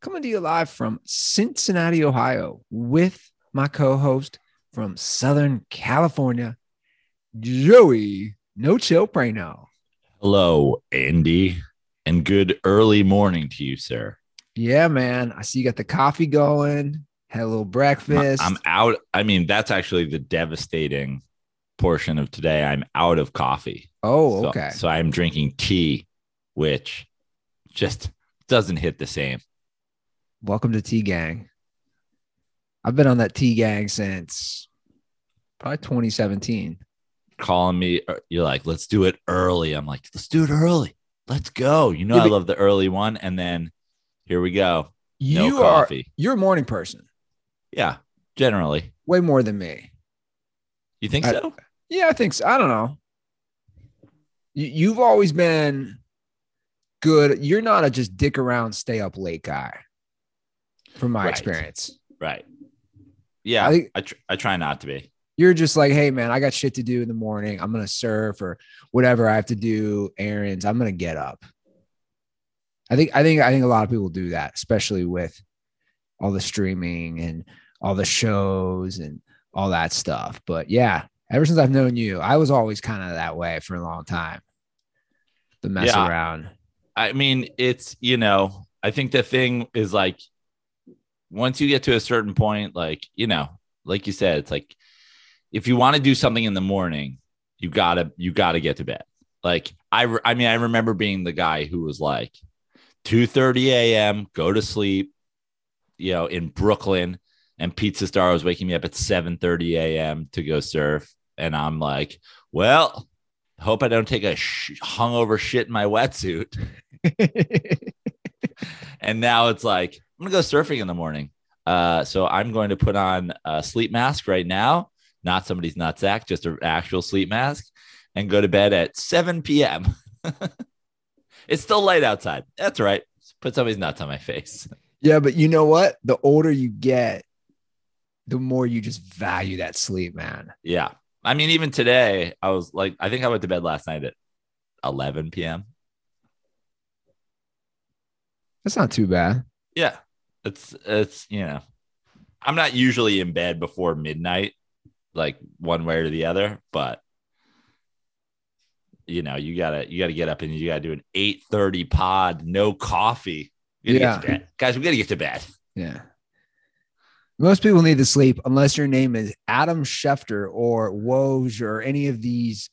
coming to you live from Cincinnati, Ohio, with my co host from Southern California, Joey No Chill Prano. Hello, Andy, and good early morning to you, sir. Yeah, man. I see you got the coffee going, had a little breakfast. I'm out. I mean, that's actually the devastating portion of today. I'm out of coffee. oh, So- okay. So, I'm drinking tea, which just doesn't hit the same. Welcome to T Gang. I've been on that T Gang since probably 2017. Calling me, uh, you're like, let's do it early. I'm like, let's do it early. Let's go. You know, Yeah, I love the early one. And then here we go. No You are coffee. you're a morning person, Yeah, generally. way more than me. You think I- so? Yeah, I think so. I don't know. You, you've always been good. You're not a just dick around, stay up late guy, from my Right. experience. Right. Yeah, I I, tr- I try not to be. You're just like, hey man, I got shit to do in the morning. I'm gonna surf or whatever I have to do, errands. I'm gonna get up. I think I think I think a lot of people do that, especially with all the streaming and all the shows and all that stuff. But yeah, ever since I've known you, I was always kind of that way for a long time. The mess Yeah. around. I mean, it's, you know, I think the thing is like once you get to a certain point, like, you know, like you said, it's like if you want to do something in the morning, you gotta, you gotta get to bed. Like, I, re- I mean, I remember being the guy who was like 2 30 a.m., go to sleep, you know, in Brooklyn, and Pizza Star was waking me up at 7 30 a.m. to go surf. And I'm like, well, hope I don't take a sh- hungover shit in my wetsuit. and now it's like I'm gonna go surfing in the morning. Uh, so I'm going to put on a sleep mask right now, not somebody's nutsack, just an actual sleep mask, and go to bed at 7 p.m. it's still light outside. That's right. Put somebody's nuts on my face. yeah, but you know what? The older you get, the more you just value that sleep, man. Yeah. I mean, even today, I was like, I think I went to bed last night at 11 p.m. That's not too bad. Yeah. It's, it's, you know, I'm not usually in bed before midnight, like one way or the other, but you know, you gotta, you gotta get up and you gotta do an 8 30 pod, no coffee. Yeah. get to bed. Guys, we gotta get to bed. Yeah. Most people need to sleep unless your name is Adam Schefter or Woj or any of these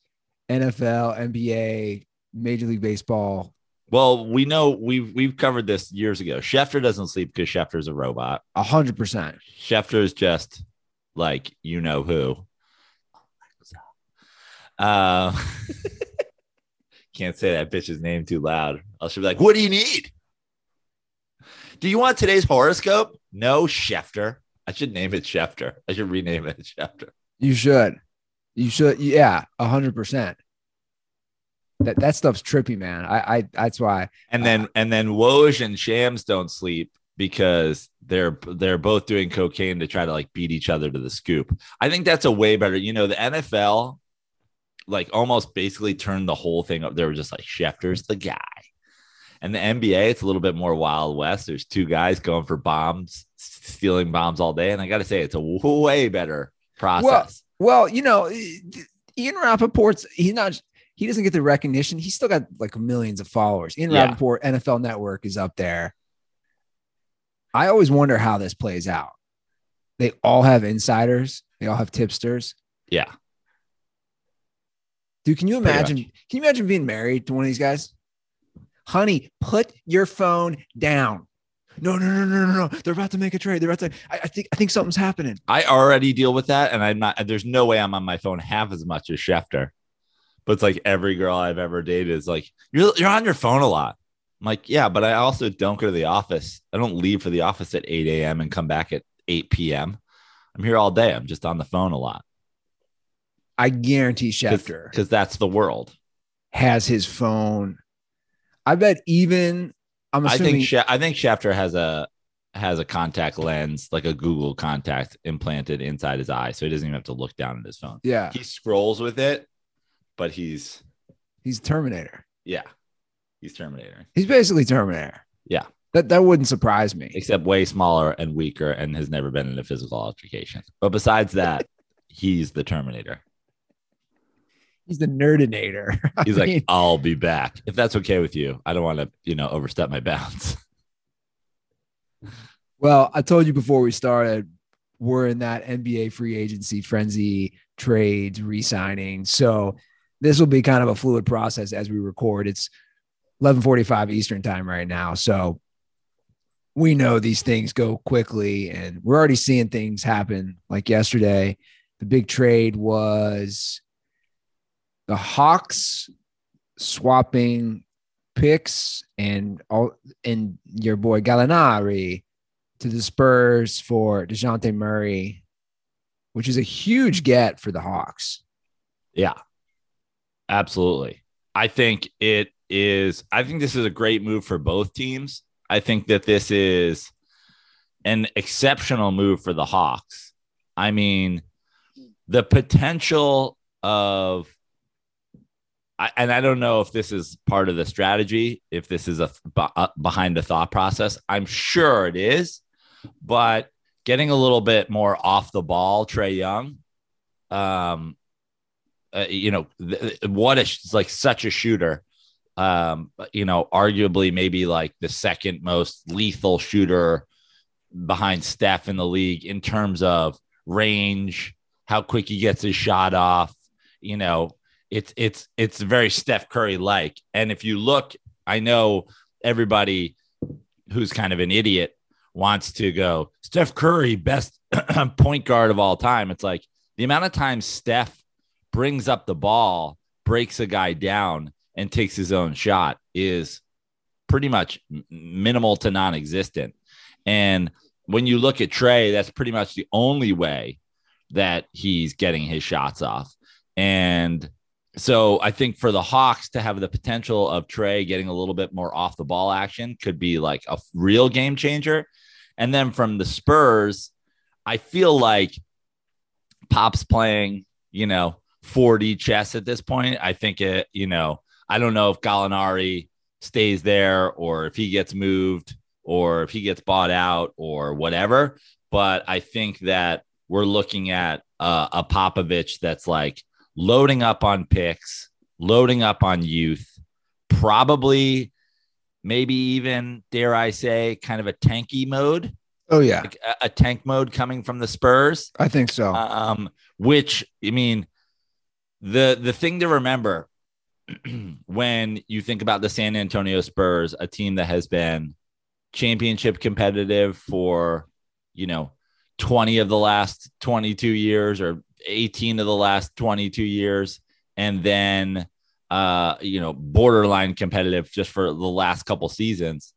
NFL, NBA, Major League Baseball. Well, we know we've, we've covered this years ago. Schefter doesn't sleep because Schefter's a robot. A hundred percent. Schefter is just like you know who. Uh, can't say that bitch's name too loud. She'll be like, "What do you need? Do you want today's horoscope?" No, Schefter. I should name it Schefter. I should rename it Schefter. You should. You should. Yeah, a hundred percent. That that stuff's trippy, man. I I that's why. And then and then Woj and Shams don't sleep because they're they're both doing cocaine to try to like beat each other to the scoop. I think that's a way better. You know, the NFL like almost basically turned the whole thing up. They were just like Schefter's the guy. And the NBA, it's a little bit more Wild West. There's two guys going for bombs, stealing bombs all day. And I got to say, it's a way better process. Well, Well, you know, Ian Rapoport's he's not he doesn't get the recognition. He's still got like millions of followers. In Yeah. Rapoport, NFL Network is up there. I always wonder how this plays out. They all have insiders, they all have tipsters. yeah. Dude, can you imagine? Can you imagine being married to one of these guys? Honey, put your phone down. No, no, no, no, no, no. They're about to make a trade. They're about to. I, I think. I think something's happening. I already deal with that, and I'm not. There's no way I'm on my phone half as much as Schefter. But it's like every girl I've ever dated is like, you're you're on your phone a lot. I'm like, yeah, but I also don't go to the office. I don't leave for the office at 8 a.m. and come back at 8 p.m. I'm here all day. I'm just on the phone a lot. I guarantee Schefter Because that's the world. has his phone. I bet even I'm I think Scha- I think Schefter has a has a contact lens, like a Google contact implanted inside his eye, so he doesn't even have to look down at his phone. yeah, He scrolls with it, but he's he's Terminator. yeah, he's Terminator, He's basically Terminator. Yeah. That that wouldn't surprise me. except way smaller and weaker, and has never been in a physical altercation. But besides that, he's the Terminator. He's the nerdinator. I He's like, I'll be back if that's okay with you. I don't want to, you know, overstep my bounds. well, I told you before we started, we're in that NBA free agency frenzy, trades, re-signing. So this will be kind of a fluid process as we record. It's 11:45 Eastern time right now. So we know these things go quickly and we're already seeing things happen like yesterday. The big trade was the Hawks swapping picks and all and your boy Gallinari to the Spurs for DeJounte Murray, which is a huge get for the Hawks. Yeah, absolutely. I think it is. I think this is a great move for both teams. I think that this is an exceptional move for the Hawks. I mean, the potential of, and I don't know if this is part of the strategy, if this is a behind the thought process. I'm sure it is, but getting a little bit more off the ball, Trae Young, um, uh, you know, th- what is like such a shooter. Um, you know, arguably maybe like the second most lethal shooter behind Steph in the league in terms of range, how quick he gets his shot off. You know, it's it's it's very Steph Curry like. And if you look, I know everybody who's kind of an idiot wants to go Steph Curry, best point guard of all time. It's like the amount of times Steph brings up the ball, breaks a guy down, and takes his own shot is pretty much minimal to non existent. And when you look at Trae, that's pretty much the only way that he's getting his shots off. And so I think for the Hawks to have the potential of Trae getting a little bit more off the ball action could be like a real game changer. And then from the Spurs, I feel like Pop's playing, you know, 4D chess at this point. I think it, you know, I don't know if Gallinari stays there or if he gets moved or if he gets bought out or whatever. But I think that we're looking at uh, a Popovich that's like loading up on picks, loading up on youth, probably maybe even, dare I say, kind of a tanky mode, Oh yeah, like a, a tank mode coming from the Spurs. I think so. Um, which I mean, the the thing to remember when you think about the San Antonio Spurs, a team that has been championship competitive for you know 20 of the last 22 years or 18 of the last 22 years and then uh you know borderline competitive just for the last couple seasons.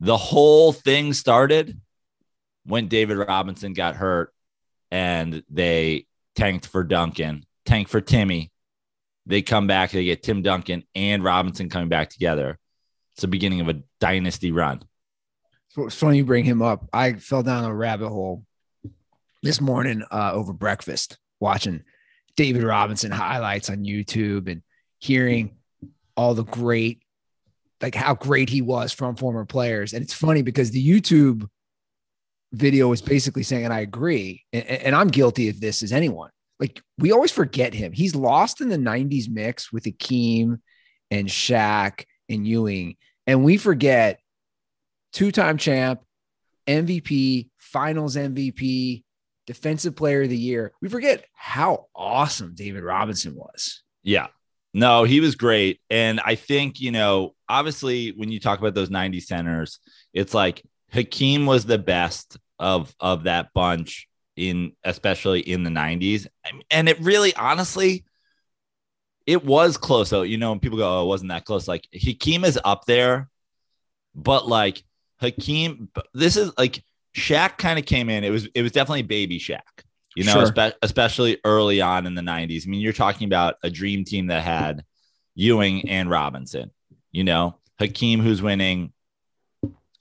The whole thing started when David Robinson got hurt and they tanked for Duncan, tanked for Timmy. They come back, they get Tim Duncan and Robinson coming back together. It's the beginning of a dynasty run. So it's funny you bring him up. I fell down a rabbit hole this morning uh, over breakfast, watching David Robinson highlights on YouTube and hearing all the great, like how great he was from former players. And it's funny because the YouTube video is basically saying, and I agree, and, and I'm guilty of this as anyone. Like we always forget him. He's lost in the 90s mix with Akeem and Shaq and Ewing. And we forget two-time champ, MVP, finals MVP, defensive player of the year. We forget how awesome David Robinson was. Yeah. No, he was great. And I think, you know, obviously when you talk about those 90 centers, it's like Hakeem was the best of of that bunch in especially in the 90s. And it really honestly it was close though. You know, when people go, Oh, it wasn't that close. Like Hakeem is up there but like Hakeem, this is like Shaq kind of came in. It was it was definitely baby Shaq, you know, Sure. espe- especially early on in the '90s. I mean, you're talking about a dream team that had Ewing and Robinson. You know, Hakeem who's winning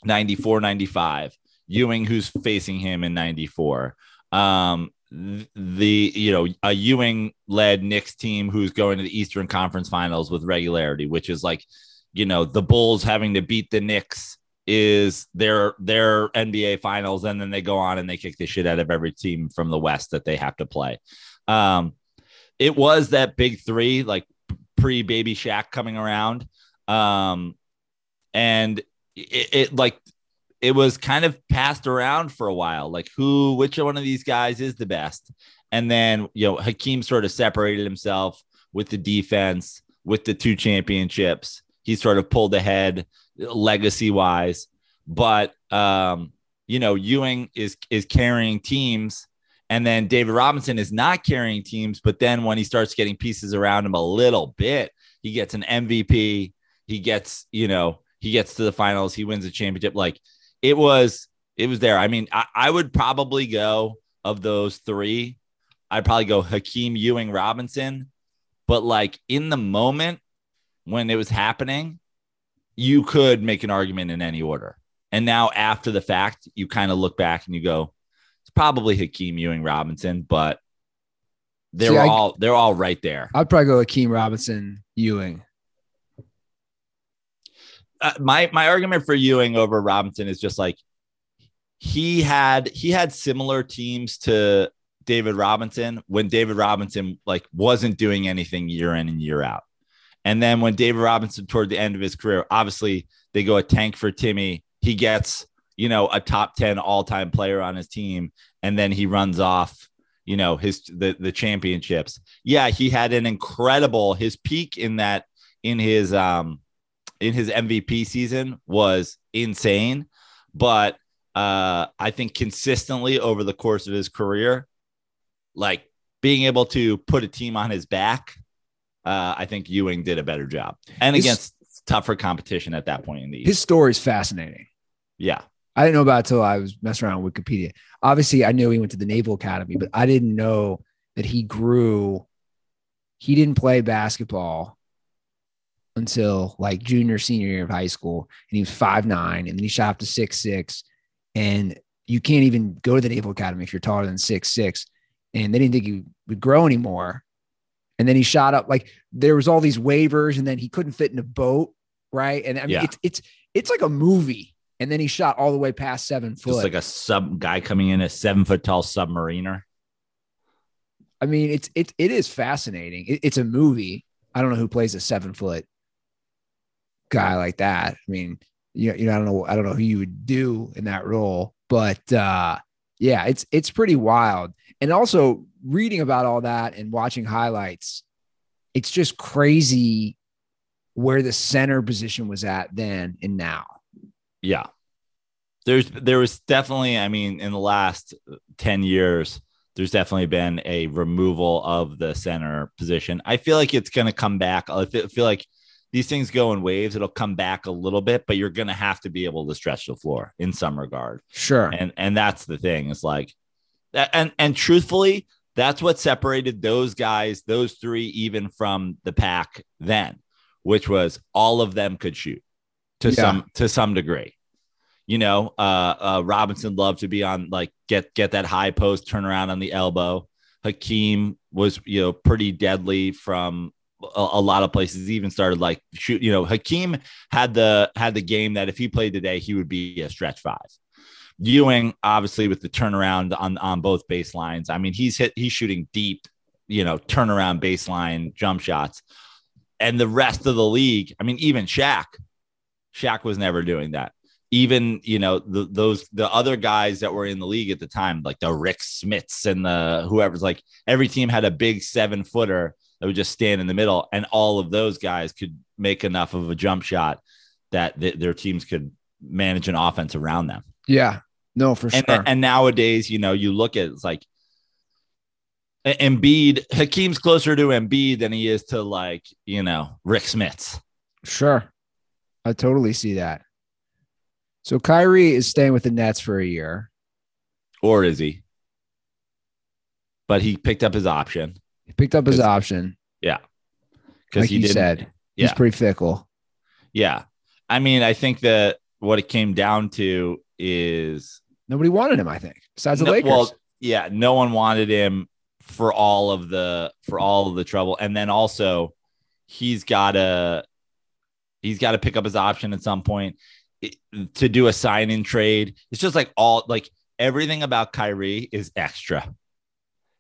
94, 95. Ewing who's facing him in 94. Um, the you know a Ewing led Knicks team who's going to the Eastern Conference Finals with regularity, which is like you know the Bulls having to beat the Knicks is their their NBA Finals, and then they go on and they kick the shit out of every team from the West that they have to play. Um, it was that big three, like pre Baby Shaq coming around, um, and it, it like it was kind of passed around for a while, like who, which one of these guys is the best, and then you know Hakeem sort of separated himself with the defense, with the two championships. He sort of pulled ahead legacy wise, but um, you know Ewing is is carrying teams, and then David Robinson is not carrying teams. But then when he starts getting pieces around him a little bit, he gets an MVP. He gets you know he gets to the finals. He wins a championship. Like it was it was there. I mean, I, I would probably go of those three. I'd probably go Hakeem Ewing Robinson, but like in the moment when it was happening, you could make an argument in any order. And now after the fact, you kind of look back and you go, it's probably Hakeem Ewing Robinson, but they're See, I- all they're all right there. I'd probably go Akeem Robinson, Ewing. Uh, my my argument for Ewing over Robinson is just like he had he had similar teams to David Robinson when David Robinson like wasn't doing anything year in and year out. And then when David Robinson toward the end of his career, obviously they go a tank for Timmy. He gets, you know, a top 10 all-time player on his team and then he runs off, you know, his the the championships. Yeah, he had an incredible his peak in that in his um in his MVP season was insane, but uh, I think consistently over the course of his career, like being able to put a team on his back, uh, I think Ewing did a better job and His- against tougher competition at that point in the East. His story is fascinating. yeah, I didn't know about it until I was messing around with Wikipedia. Obviously, I knew he went to the Naval Academy, but I didn't know that he grew. He didn't play basketball until like junior, senior year of high school, and he was five nine, and then he shot up to six six, and you can't even go to the Naval Academy if you're taller than six six, and they didn't think he would grow anymore. And then he shot up like there was all these waivers, and then he couldn't fit in a boat, right? And I mean, Yeah. it's it's it's like a movie. And then he shot all the way past seven foot. just like a sub guy coming in a seven foot tall submariner. I mean, it's it it is fascinating. It- it's a movie. I don't know who plays a seven foot guy like that. I mean, you you know, I don't know, I don't know who you would do in that role, but uh, yeah, it's it's pretty wild. And also reading about all that and watching highlights, it's just crazy where the center position was at then and now. Yeah. There's there was definitely, I mean, in the last 10 years, there's definitely been a removal of the center position. I feel like it's going to come back. I fe- feel like these things go in waves. It'll come back a little bit, but you're going to have to be able to stretch the floor in some regard. Sure. And and that's the thing. It's like that and and truthfully, that's what separated those guys, those three even from the pack then, which was all of them could shoot to Yeah. some to some degree. You know, uh, uh, Robinson loved to be on like get get that high post, turn around on the elbow. Hakeem was you know pretty deadly from a, a lot of places. Even started like shoot. You know, Hakeem had the had the game that if he played today, he would be a stretch five. Ewing, obviously, with the turnaround on on both baselines. I mean, he's hit he's shooting deep, you know, turnaround baseline jump shots. And the rest of the league, I mean, even Shaq, Shaq was never doing that. Even you know the, those the other guys that were in the league at the time, like the Rik Smits and the whoever's like every team had a big seven footer that would just stand in the middle, and all of those guys could make enough of a jump shot that th- their teams could manage an offense around them. Yeah. No, for And, sure. and nowadays, you know, you look at it's like Embiid, Hakeem's closer to Embiid than he is to like, you know, Rik Smits. Sure. I totally see that. So Kyrie is staying with the Nets for a year. Or is he? But he picked up his option. He picked up his option. Yeah. Because Like he didn't. said, he's pretty fickle. Yeah. I mean, I think that what it came down to is Nobody wanted him, I think, besides the No- Lakers. Well, yeah, no one wanted him for all of the for all of the trouble, and then also he's got to he's got to pick up his option at some point to do a sign in trade. It's just like all like everything about Kyrie is extra.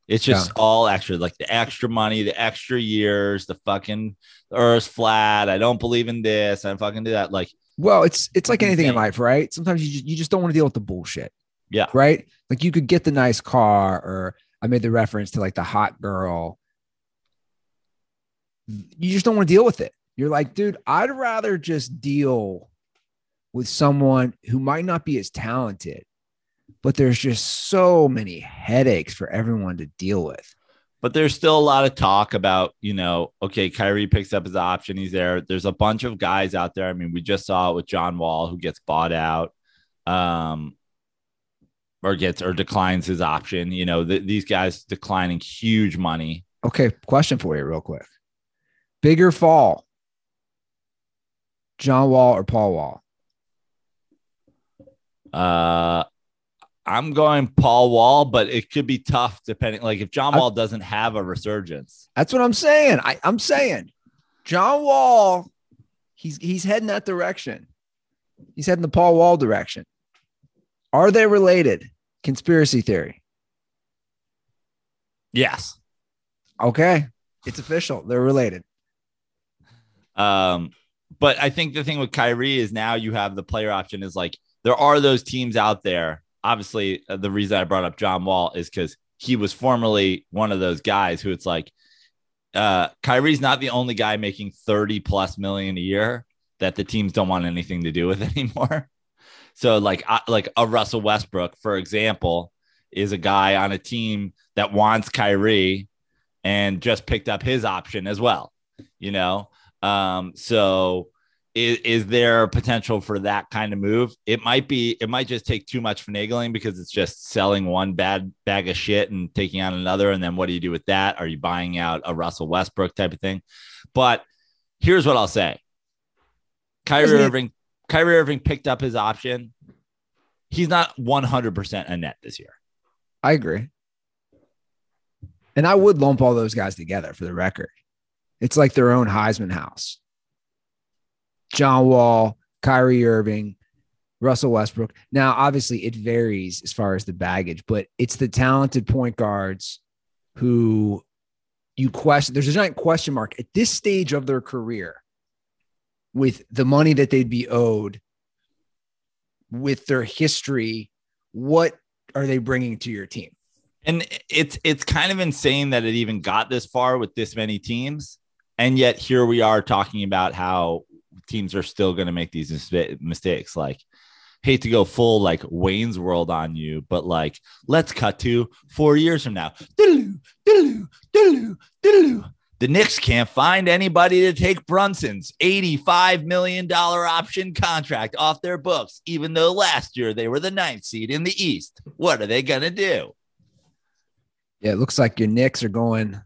It's just all extra, like the extra money, the extra years, the fucking earth's flat. I don't believe in this. I'm fucking do that. Like, Well, it's it's like anything in life, right? Sometimes you just, you just don't want to deal with the bullshit. Yeah. Right? Like you could get the nice car or I made the reference to like the hot girl. You just don't want to deal with it. You're like, dude, I'd rather just deal with someone who might not be as talented, but there's just so many headaches for everyone to deal with. but there's still a lot of talk about, you know, okay, Kyrie picks up his option. He's there. There's a bunch of guys out there. I mean, we just saw it with John Wall, who gets bought out, um, or gets or declines his option. You know, th- these guys declining huge money. Okay, question for you, real quick. Bigger fall, John Wall or Paul Wall? Uh, I'm going Paul Wall, but it could be tough depending. Like if John I- Wall doesn't have a resurgence, That's what I'm saying. I, I'm saying John Wall, he's he's heading that direction. He's heading the Paul Wall direction. Are they related? Conspiracy theory. yes. Okay. It's official. They're related. Um, but I think the thing with Kyrie is now you have the player option is like there are those teams out there. Obviously, uh, the reason I brought up John Wall is because he was formerly one of those guys who it's like uh Kyrie's not the only guy making 30 plus million a year that the teams don't want anything to do with anymore. So like like a Russell Westbrook, for example, is a guy on a team that wants Kyrie and just picked up his option as well. You know, um, so is, is there potential for that kind of move? It might be, it might just take too much finagling because it's just selling one bad bag of shit and taking on another. And then what do you do with that? Are you buying out a Russell Westbrook type of thing? But here's what I'll say. Kyrie he- Irving, Kyrie Irving picked up his option. He's not 100% a net this year. I agree. And I would lump all those guys together for the record. It's like their own Heisman house. John Wall, Kyrie Irving, Russell Westbrook. Now, obviously, it varies as far as the baggage, but it's the talented point guards who you question. There's a giant question mark at this stage of their career with the money that they'd be owed, with their history. What are they bringing to your team? And it's it's kind of insane that it even got this far with this many teams, and yet here we are talking about how teams are still going to make these mis- mistakes. Like, hate to go full like Wayne's World on you, but like, let's cut to four years from now. Diddle-oo, diddle-oo, diddle-oo, diddle-oo. The Knicks can't find anybody to take Brunson's $85 million option contract off their books, even though last year they were the ninth seed in the East. What are they going to do? Yeah, it looks like your Knicks are going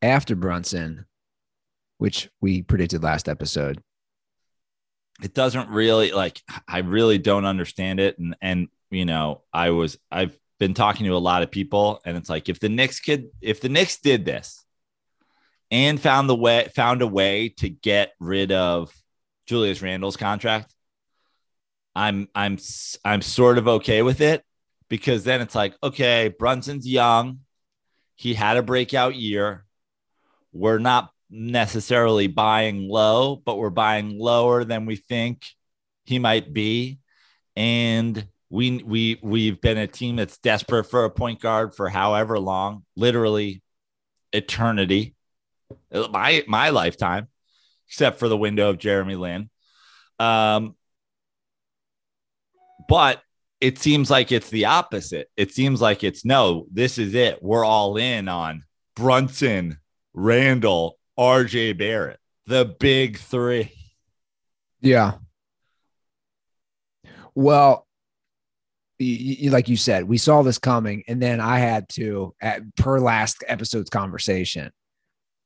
after Brunson, which we predicted last episode. It doesn't really like I really don't understand it. And and you know, I was I've been talking to a lot of people, and it's like if the Knicks could if the Knicks did this and found the way found a way to get rid of Julius Randle's contract, I'm I'm I'm sort of okay with it because then it's like, okay, Brunson's young. He had a breakout year. We're not necessarily buying low, but we're buying lower than we think he might be. And we we we've been a team that's desperate for a point guard for however long, literally eternity. My my lifetime, except for the window of Jeremy Lin. Um, but it seems like it's the opposite. It seems like it's no, this is it. We're all in on Brunson, Randle, RJ Barrett, the big three. Yeah. Well, like you said, we saw this coming, and then I had to, at, per last episode's conversation,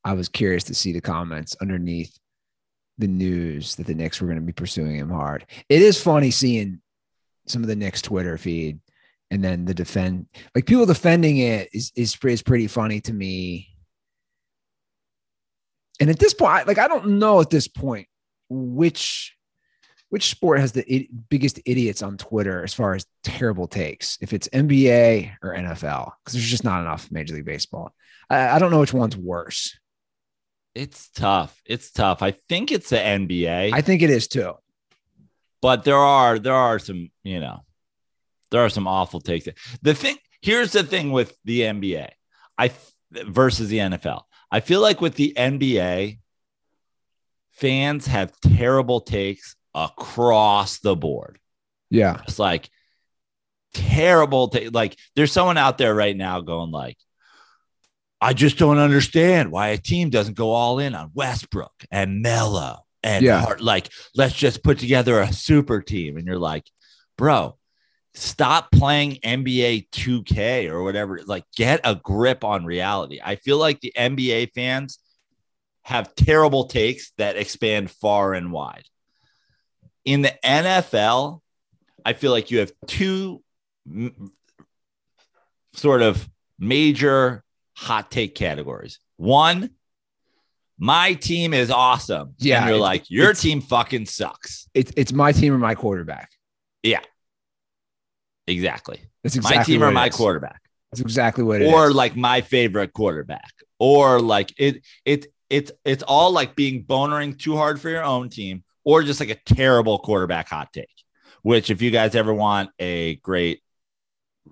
I was curious to see the comments underneath the news that the Knicks were going to be pursuing him hard. It is funny seeing some of the Knicks Twitter feed, and then the defend, like people defending it is is, is pretty funny to me. And at this point, I- like I don't know at this point which which sport has the i- biggest idiots on Twitter as far as terrible takes? If it's NBA or NFL, because there's just not enough Major League Baseball. I, I don't know which one's worse. It's tough. It's tough. I think it's the NBA, I think it is too. but there are there are some, you know, there are some awful takes. The thing here's the thing with the NBA, I versus the NFL. I feel like with the NBA, fans have terrible takes across the board. Yeah. It's like terrible. ta- like there's someone out there right now going like, I just don't understand why a team doesn't go all in on Westbrook and Melo and Yeah. Hart. like let's just put together a super team. And you're like, bro, stop playing NBA 2K or whatever. Like get a grip on reality. I feel like the NBA fans have terrible takes that expand far and wide. In the NFL, I feel like you have two m- sort of major hot take categories. One, my team is awesome. Yeah, And you're like, your team fucking sucks. It's it's my team or my quarterback. Exactly. That's exactly my team or my is. quarterback. That's exactly what it is. or like my favorite quarterback or like it it it's it's all like being bonering too hard for your own team or just like a terrible quarterback hot take which if you guys ever want a great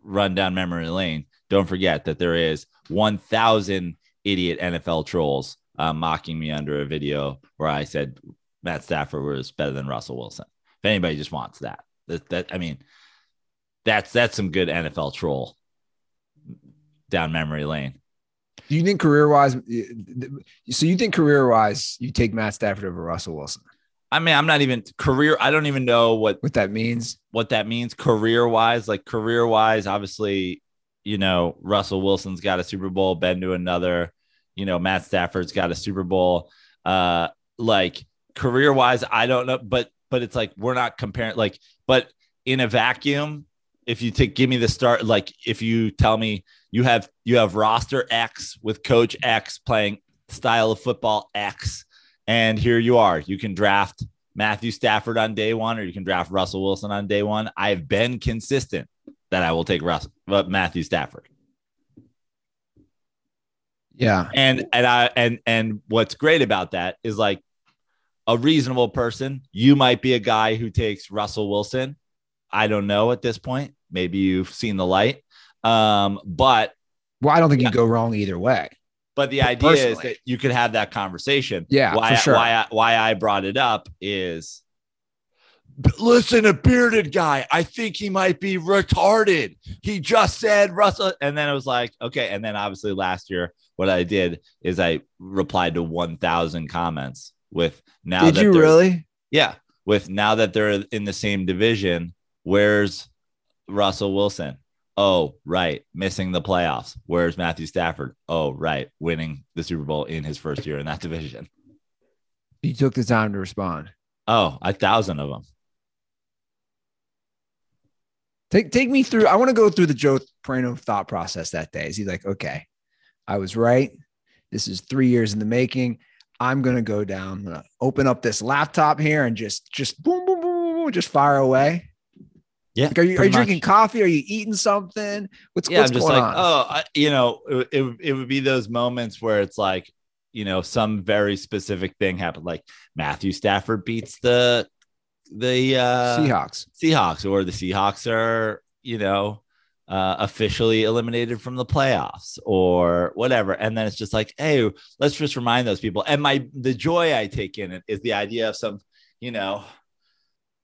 rundown memory lane don't forget that there is 1000 idiot nfl trolls uh, mocking me under a video where i said matt stafford was better than russell wilson if anybody just wants that that, that i mean that's that's some good nfl troll down memory lane. Do you think career wise? So you think career wise, you take Matt Stafford over Russell Wilson? I mean, I'm not even career. I don't even know what What that means? what that means career wise. Like career wise, obviously, you know, Russell Wilson's got a Super Bowl, been to another. You know, Matt Stafford's got a Super Bowl. Uh, like career wise, I don't know, but but it's like we're not comparing. Like, but in a vacuum, if you take give me the start, like if you tell me you have you have roster X with coach X playing style of football X, and here you are, you can draft Matthew Stafford on day one, or you can draft Russell Wilson on day one. I have been consistent that I will take Russ, uh, Matthew Stafford, Yeah. and and I and and what's great about that is like a reasonable person. You might be a guy who takes Russell Wilson. I don't know at this point. Maybe you've seen the light, um, but Well, I don't think you go wrong either way. but the But idea is that you could have that conversation. Yeah, why for sure. why I, why I brought it up is listen, a bearded guy. I think he might be retarded. He just said Russell, and then it was like okay. And then obviously last year, what I did is I replied to one thousand comments with now. Did that you really? Yeah, with now that they're in the same division, where's Russell Wilson? Oh, right, missing the playoffs. Where's Matthew Stafford? Oh, right, winning the Super Bowl in his first year in that division. You took the time to respond. Oh, a thousand of them. Take take me through. I want to go through the Joe Prano thought process that day. Is he like, okay, I was right. This is three years in the making. I'm gonna go down. I'm gonna open up this laptop here and just just boom boom boom boom, boom just fire away. Yeah, Like, are you are you drinking coffee? Are you eating something? What's Yeah, what's I'm just going like, on? oh, I, you know, it, it it would be those moments where it's like, you know, some very specific thing happened, like Matthew Stafford beats the the uh, Seahawks. Seahawks, or the Seahawks are, you know, uh, officially eliminated from the playoffs or whatever. And then it's just like, hey, let's just remind those people. And my the joy I take in it is the idea of some, you know,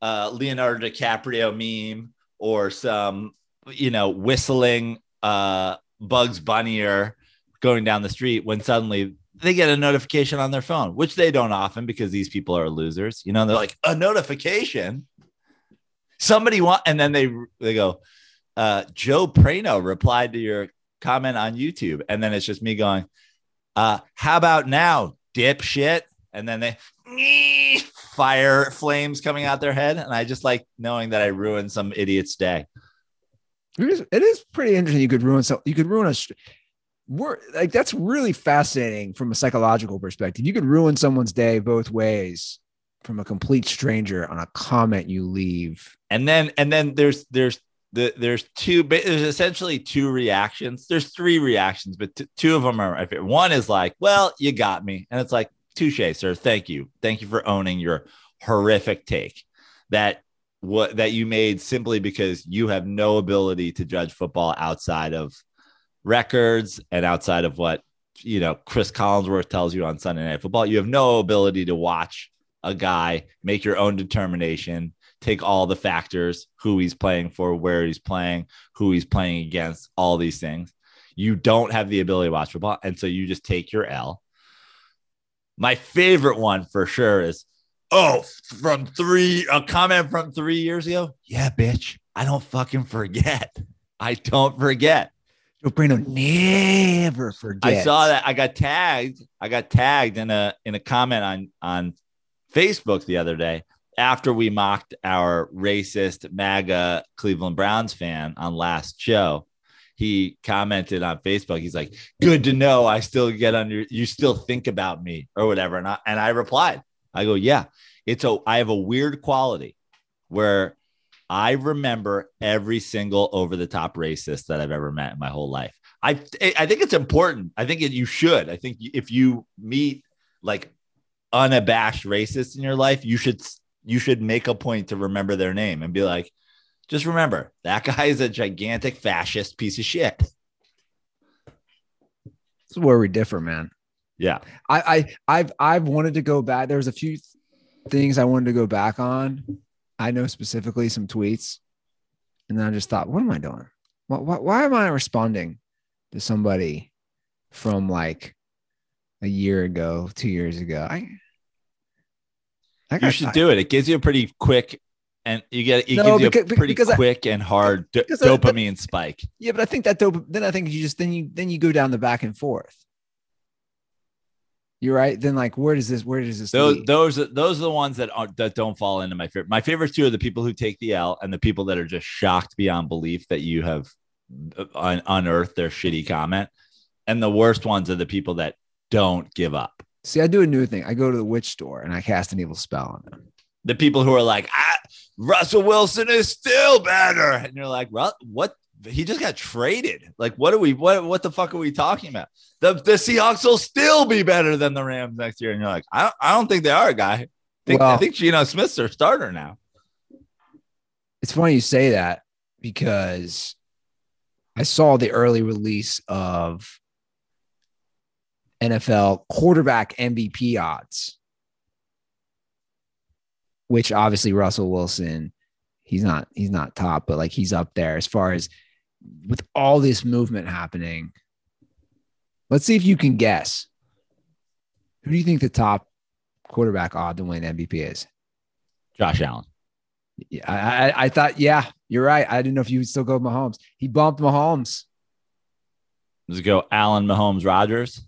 uh, Leonardo DiCaprio meme or some, you know, whistling uh, Bugs Bunnier going down the street when suddenly they get a notification on their phone, which they don't often because these people are losers. You know, they're like a notification. somebody want, and then they they go, uh, Joe Prano replied to your comment on YouTube, and then it's just me going, uh, how about now, dipshit? And then they fire flames coming out their head, and I just like knowing that I ruined some idiot's day. It is, it is pretty interesting. You could ruin so you could ruin a we're like that's really fascinating from a psychological perspective. You could ruin someone's day both ways from a complete stranger on a comment you leave. And then and then there's there's the there's two there's essentially two reactions. There's three reactions, but t- two of them are my favorite. One is like, well, you got me, and it's like, touche, sir. Thank you, thank you for owning your horrific take. That what that you made simply because you have no ability to judge football outside of records and outside of what you know Chris Collinsworth tells you on Sunday Night Football. You have no ability to watch a guy make your own determination, take all the factors, who he's playing for, where he's playing, who he's playing against, all these things. You don't have the ability to watch football, and so you just take your L. My favorite one for sure is Oh, from three, a comment from three years ago. Yeah, bitch. I don't fucking forget. I don't forget. Joe Prano never forget. I saw that. I got tagged. I got tagged in a in a comment on on Facebook the other day after we mocked our racist MAGA Cleveland Browns fan on last show. He commented on Facebook. He's like, "Good to know. I still get under. You still think about me or whatever." And I, and I replied, I go, yeah, it's a, I have a weird quality where I remember every single over the top racist that I've ever met in my whole life. I, I think it's important. I think it, you should. I think if you meet like unabashed racists in your life, you should, you should make a point to remember their name and be like, just remember that guy is a gigantic fascist piece of shit. This is where we differ, man. Yeah. I, I I've I've wanted to go back. There's a few things I wanted to go back on. I know specifically some tweets. And then I just thought, what am I doing? Why, why, why am I responding to somebody from like a year ago, two years ago? I, I you should I, do it. It gives you a pretty quick and you get it no, gives because, you a pretty quick I, and hard do- dopamine spike. Yeah, but I think that dope. Then I think you just then you then you go down the back and forth. You're right. Then like, where does this? Where does this? Those lead? those those are the ones that are, that don't fall into my favorite. My favorite two are the people who take the L and the people that are just shocked beyond belief that you have uh, un- unearthed their shitty comment. And the worst ones are the people that don't give up. See, I do a new thing. I go to the witch store and I cast an evil spell on them. The people who are like, ah, Russell Wilson is still better, and you're like, what he just got traded. Like, what are we? What what the fuck are we talking about? The the Seahawks will still be better than the Rams next year, and you're like, I don't, I don't think they are, guy. I think, well, I think Geno Smith's their starter now. It's funny you say that because I saw the early release of NFL quarterback MVP odds, which obviously Russell Wilson, he's not he's not top, but like he's up there as far as with all this movement happening, let's see if you can guess. Who do you think the top quarterback odd to win MVP is? Josh Allen. Yeah, I, I, I thought, yeah, you're right. I didn't know if you would still go Mahomes. He bumped Mahomes. Does it go Allen, Mahomes, Rodgers?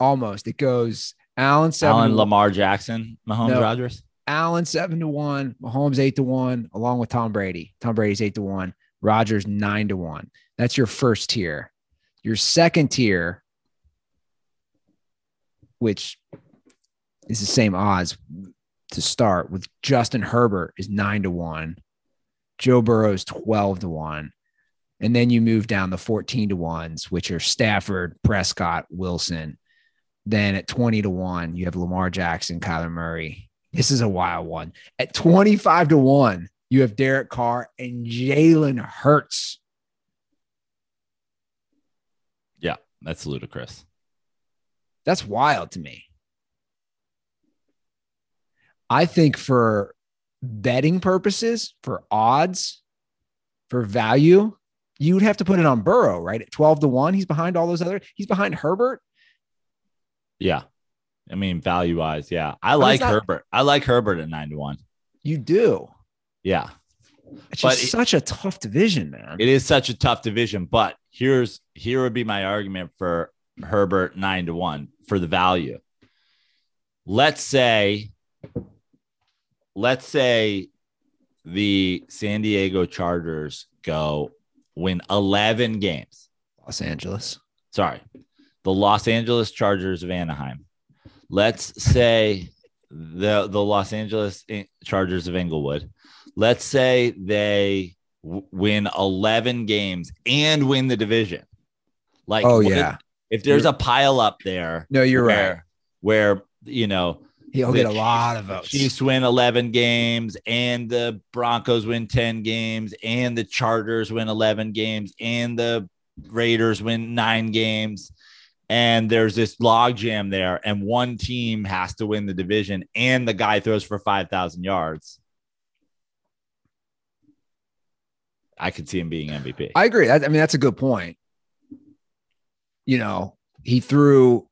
Almost. It goes Allen, seven Allen, Lamar Jackson, Mahomes, no, Rodgers. Allen seven to one, Mahomes eight to one, along with Tom Brady. Tom Brady's eight to one. Rodgers nine to one. That's your first tier. Your second tier, which is the same odds to start with Justin Herbert is nine to one, Joe Burrow is 12 to one. And then you move down the 14 to ones, which are Stafford, Prescott, Wilson. Then at 20 to one, you have Lamar Jackson, Kyler Murray. This is a wild one. At 25 to one, you have Derek Carr and Jalen Hurts. Yeah, that's ludicrous. That's wild to me. I think for betting purposes, for odds, for value, you would have to put it on Burrow, right? At 12 to 1. He's behind all those other, he's behind Herbert. Yeah. I mean, value wise, yeah. I like not, Herbert. I like Herbert at nine to one. You do. Yeah. It's But just it- such a tough division, man. It is such a tough division, but here's here would be my argument for Herbert nine to one for the value. Let's say, let's say the San Diego Chargers go win 11 games. Los Angeles. Sorry, the Los Angeles Chargers of Anaheim. Let's say the the Los Angeles eh, Chargers of Inglewood. Let's say they w- win 11 games and win the division. Like, Oh yeah. if there's a pile up there No, you're where, right. where you know He'll get a Chiefs- lot of votes. Chiefs win 11 games and the Broncos win 10 games and the Chargers win 11 games and the Raiders win nine games. And there's this logjam there, and one team has to win the division, and the guy throws for 5,000 yards. I could see him being MVP. I agree. That, I mean, that's a good point. You know, he threw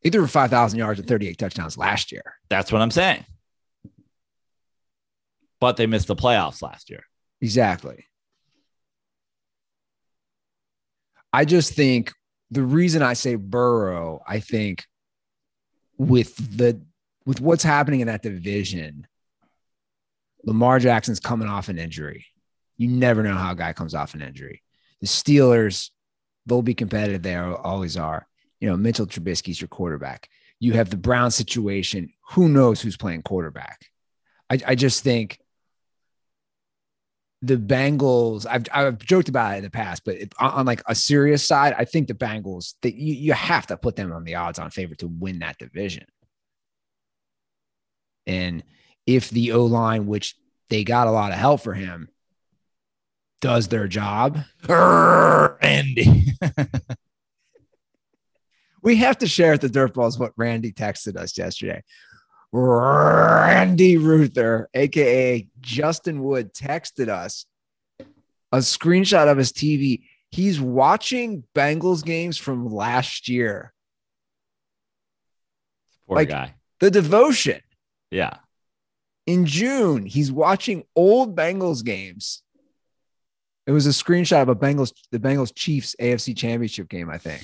he threw for five thousand yards and thirty eight touchdowns last year. That's what I'm saying. But they missed the playoffs last year. Exactly. I just think the reason I say Burrow, I think with the with what's happening in that division, Lamar Jackson's coming off an injury. You never know how a guy comes off an injury. The Steelers, they'll be competitive. They always are. You know, Mitchell Trubisky's your quarterback. You have the Brown situation. Who knows who's playing quarterback? I, I just think the Bengals. I've I've joked about it in the past, but if, on, on like a serious side, I think the Bengals. That you you have to put them on the odds-on favorite to win that division. And if the O line, which they got a lot of help for him, does their job, Randy. we have to share at the dirt balls what Randy texted us yesterday. Randy Ruther, aka Justin Wood, texted us a screenshot of his TV. He's watching Bengals games from last year. Poor Like- guy. The devotion Yeah. in June, he's watching old Bengals games. It was a screenshot of a Bengals, the Bengals Chiefs AFC Championship game, I think.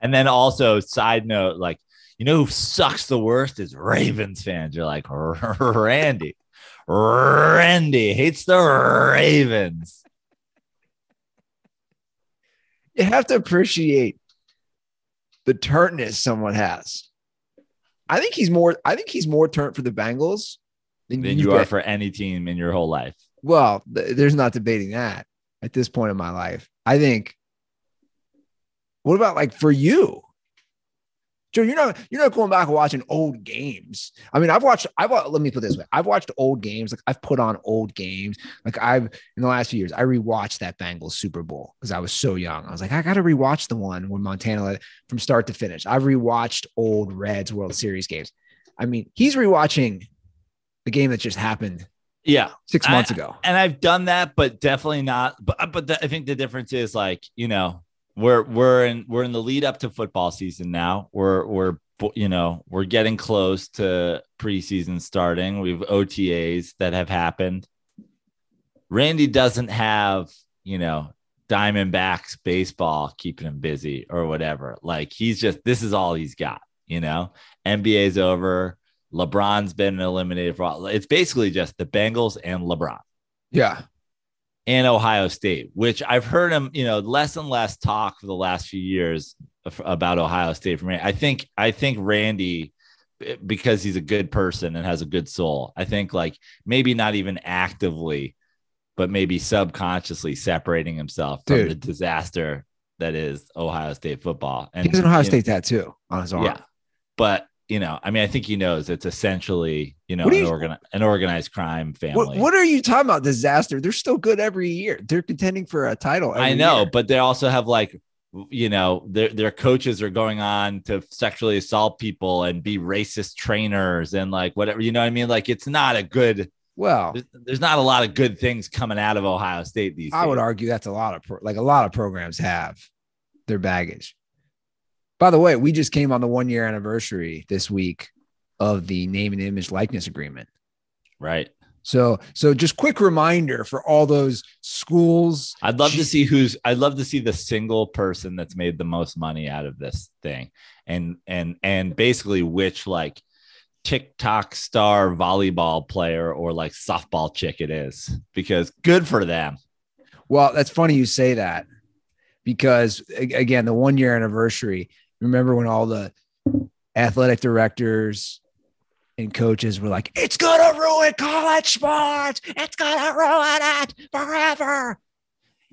And then also, side note, like, you know who sucks the worst is Ravens fans. You're like, Randy. Randy hates the Ravens. You have to appreciate the turntness someone has. I think he's more. I think he's more turnt for the Bengals than, Than you you are for any team in your whole life. Well, th- there's not debating that at this point in my life. I think. What about like for you, Joe? You're not you're not going back and watching old games. I mean, I've watched. I've uh, let me put it this way. I've watched old games. Like I've put on old games. Like I've in the last few years, I rewatched that Bengals Super Bowl because I was so young. I was like, I got to rewatch the one when Montana led from start to finish. I've rewatched old Reds World Series games. I mean, he's rewatching the game that just happened Yeah. six I- months ago. And I've done that, but definitely not. But but the, I think the difference is like, you know, we're we're in we're in the lead up to football season now. We're we're you know, we're getting close to preseason starting. We've OTAs that have happened. Randy doesn't have, you know, Diamondbacks baseball keeping him busy or whatever. Like he's just this is all he's got, you know. NBA's over. LeBron's been eliminated for all. It's basically just the Bengals and LeBron Yeah. And Ohio State, which I've heard him, you know, less and less talk for the last few years about Ohio State from Randy. I think I think Randy eh, because he's a good person and has a good soul. I think like maybe not even actively but maybe subconsciously separating himself from the disaster that is Ohio State football. And He has an Ohio you know, State tattoo on his arm. yeah. But you know, I mean, I think he knows it's essentially, you know, an, you- organ- an organized crime family. What, what are you talking about? Disaster. They're still good every year. They're contending for a title. I know, year. but they also have like, you know, their their coaches are going on to sexually assault people and be racist trainers and like whatever. You know what I mean? Like, it's not a good. well, There's, there's not a lot of good things coming out of Ohio State these I would argue that's a lot of pro- like a lot of programs have their baggage. By the way, we just came on the one year anniversary this week of the name and image likeness agreement. Right. So, so just quick reminder for all those schools. I'd love to see who's I'd love to see the single person that's made the most money out of this thing. And and and basically which like TikTok star volleyball player or like softball chick it is because good for them. Well, that's funny you say that because again, the one year anniversary. Remember when all the athletic directors and coaches were like, "It's gonna ruin college sports. It's gonna ruin it forever."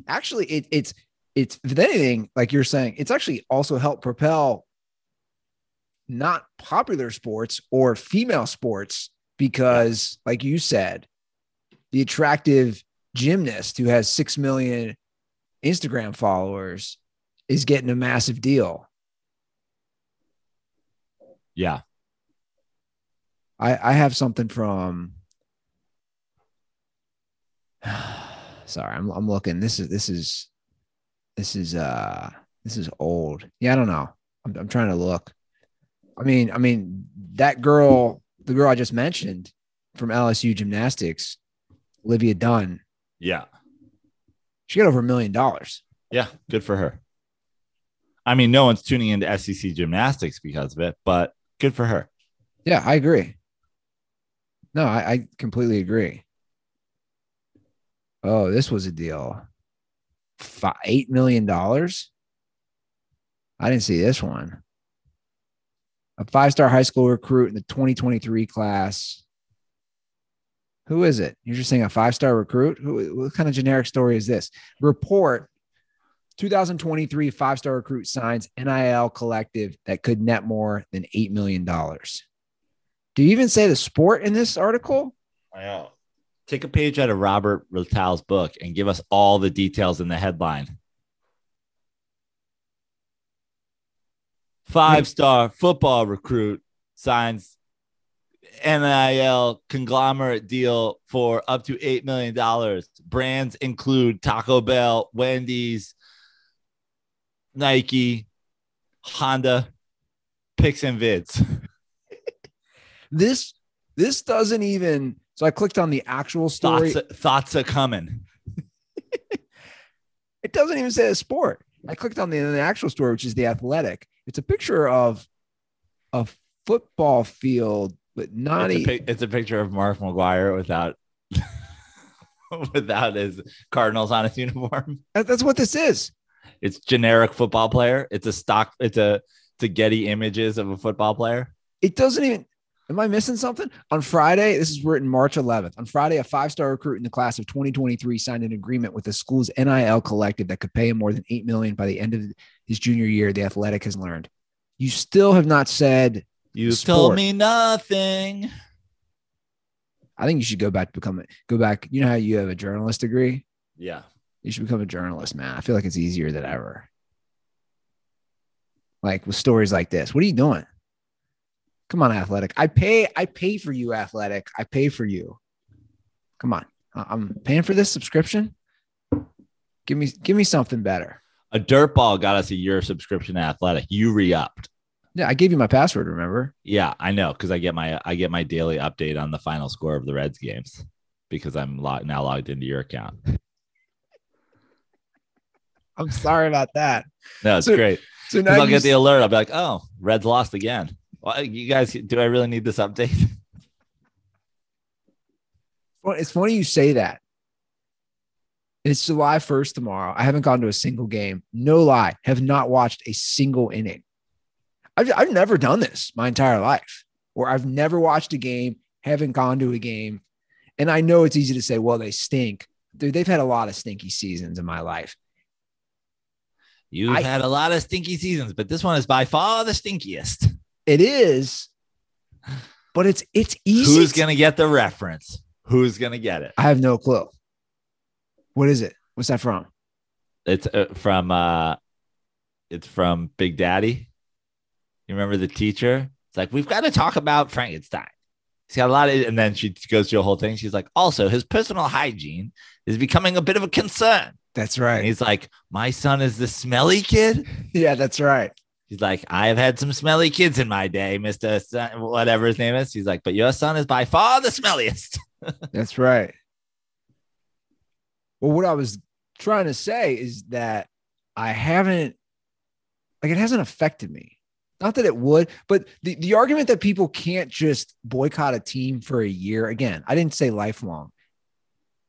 Actually, it, it's it's if anything, like you're saying, it's actually also helped propel not popular sports or female sports because, like you said, the attractive gymnast who has 6 million Instagram followers is getting a massive deal. Yeah. I, I have something from sorry, I'm I'm looking. This is this is this is uh this is old. Yeah, I don't know. I'm I'm trying to look. I mean, I mean that girl, the girl I just mentioned from LSU gymnastics, Olivia Dunn, Yeah. she got over a million dollars. Yeah. Good for her. I mean, no one's tuning into SEC gymnastics because of it, but good for her. Yeah, I agree. No, I, I completely agree. Oh, this was a deal. Five, eight million dollars. I didn't see this one. A five-star high school recruit in the 2023 class. Who is it? You're just saying a five-star recruit? Who, what kind of generic story is this? Report 2023 five-star recruit signs NIL collective that could net more than $8 million. Do you even say the sport in this article? I know. Take a page out of Robert Rattal's book and give us all the details in the headline. Five star football recruit signs NIL conglomerate deal for up to $8 million. Brands include Taco Bell, Wendy's, Nike, Honda, Picks and Vids. This this doesn't even so I clicked on the actual story. Thoughts, thoughts are coming. It doesn't even say a sport. I clicked on the, the actual story, which is the athletic. It's a picture of a football field, but not it's, a, it's a picture of Mark McGwire without without his Cardinals on his uniform. that's what this is. It's generic football player. It's a stock. It's a a Getty images of a football player. It doesn't even am I missing something? On Friday, this is written March 11th. On Friday, a five-star recruit in the class of 2023 signed an agreement with the school's NIL collective that could pay him more than 8 million by the end of his junior year, the athletic has learned. You still have not said You Sport. told me nothing. I think you should go back to become go back. You know how you have a journalist degree? Yeah. You should become a journalist, man. I feel like it's easier than ever. Like with stories like this. What are you doing? Come on, athletic. I pay, I pay for you, athletic. I pay for you. Come on. I'm paying for this subscription. Give me give me something better. A dirt ball got us a year subscription to athletic. You re-upped. Yeah, I gave you my password, remember? Yeah, I know because I get my I get my daily update on the final score of the Reds games because I'm now logged into your account. I'm sorry about that. No, it's So great. So now I'll get the alert. I'll be like, oh, Reds lost again. Well, you guys, do I really need this update? Well, It's funny you say that. It's July 1st tomorrow. I haven't gone to a single game. No lie. Have not watched a single inning. I've, I've never done this my entire life, where I've never watched a game, haven't gone to a game. And I know it's easy to say, well, they stink. Dude, they've had a lot of stinky seasons in my life. You've I- had a lot of stinky seasons, but this one is by far the stinkiest. It is, but it's it's easy. Who's to- gonna get the reference? Who's gonna get it? I have no clue. What is it? What's that from? It's uh, from uh, it's from Big Daddy. You remember the teacher? It's like we've got to talk about Frankenstein. He's got a lot of, and then she goes through a whole thing. She's like, also his personal hygiene is becoming a bit of a concern. That's And right. he's like, my son is the smelly kid. Yeah, that's right. He's like, I have had some smelly kids in my day, Mister Son, whatever his name is. He's like, but your son is by far the smelliest. That's right. Well, what I was trying to say is that I haven't, like, it hasn't affected me. Not that it would, but the, the argument that people can't just boycott a team for a year, again, I didn't say lifelong.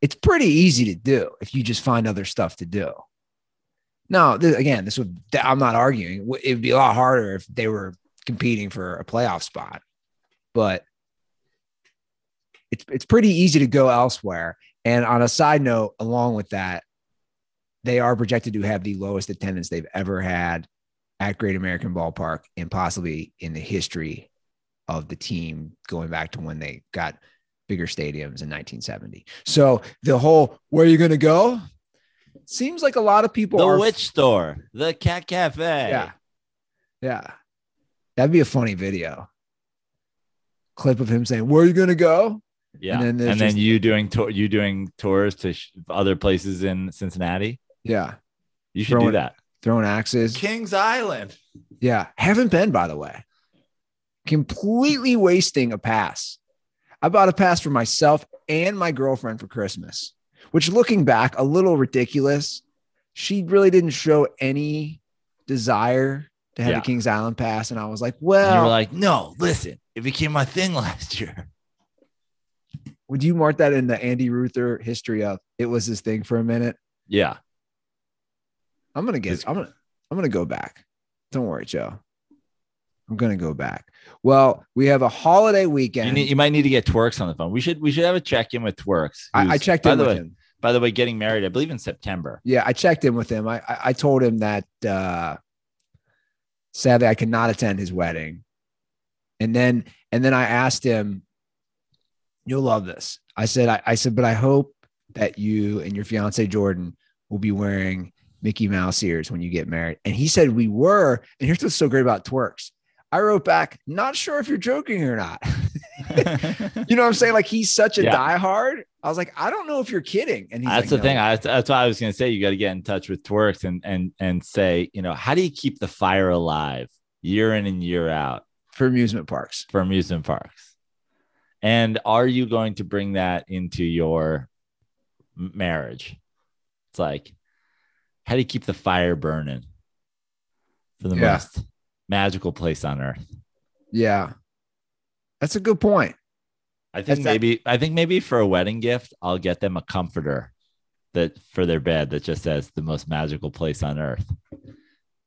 It's pretty easy to do if you just find other stuff to do. Now, th- again, this would, I'm not arguing. It would be a lot harder if they were competing for a playoff spot, but it's, it's pretty easy to go elsewhere. And on a side note, along with that, they are projected to have the lowest attendance they've ever had at Great American Ballpark and possibly in the history of the team going back to when they got bigger stadiums in 1970. So the whole where are you going to go? Seems like a lot of people The are witch store, the cat cafe. yeah. Yeah. That'd be a funny video. Clip of him saying, "Where are you going to go?" Yeah. And then And there's then, just- you doing tour, you doing tours to sh- other places in Cincinnati. Yeah. You should Throwing- do that. Throwing axes. Kings Island. Yeah. Haven't been, by the way. Completely wasting a pass. I bought a pass for myself and my girlfriend for Christmas, which looking back, a little ridiculous. She really didn't show any desire to have Yeah. a Kings Island pass. And I was like, And well, you were like, no, listen, it became my thing last year. would you mark that in the Andy Ruther history of it was his thing for a minute? Yeah. I'm gonna get. It's- I'm gonna. I'm gonna go back. Don't worry, Joe. I'm gonna go back. Well, we have a holiday You, weekend. need, you might need to get Twerks on the phone. We should we should have a check in with Twerks. I, I checked in with way, him. By the way, getting married, I believe in September. Yeah, I checked in with him. I I, I told him that uh, sadly I could not attend his wedding, and then and then I asked him, "You'll love this." I said, I, I said, but I hope that you and your fiance Jordan will be wearing Mickey Mouse ears when you get married. And he said we were. And here's what's so great about twerks. I wrote back, not sure if you're joking or not. you know what I'm saying? Like he's such a Yeah. diehard. I was like, I don't know if you're kidding. And he's that's like, the thing. I, that's what I was going to say. You got to get in touch with Twerks and and and say, you know, how do you keep the fire alive year in and year out for amusement parks. for amusement parks? And are you going to bring that into your marriage? It's like, how do you keep the fire burning for the Yeah. most magical place on earth? Yeah. That's a good point. I think That's that- maybe I think maybe for a wedding gift, I'll get them a comforter that for their bed that just says the most magical place on earth.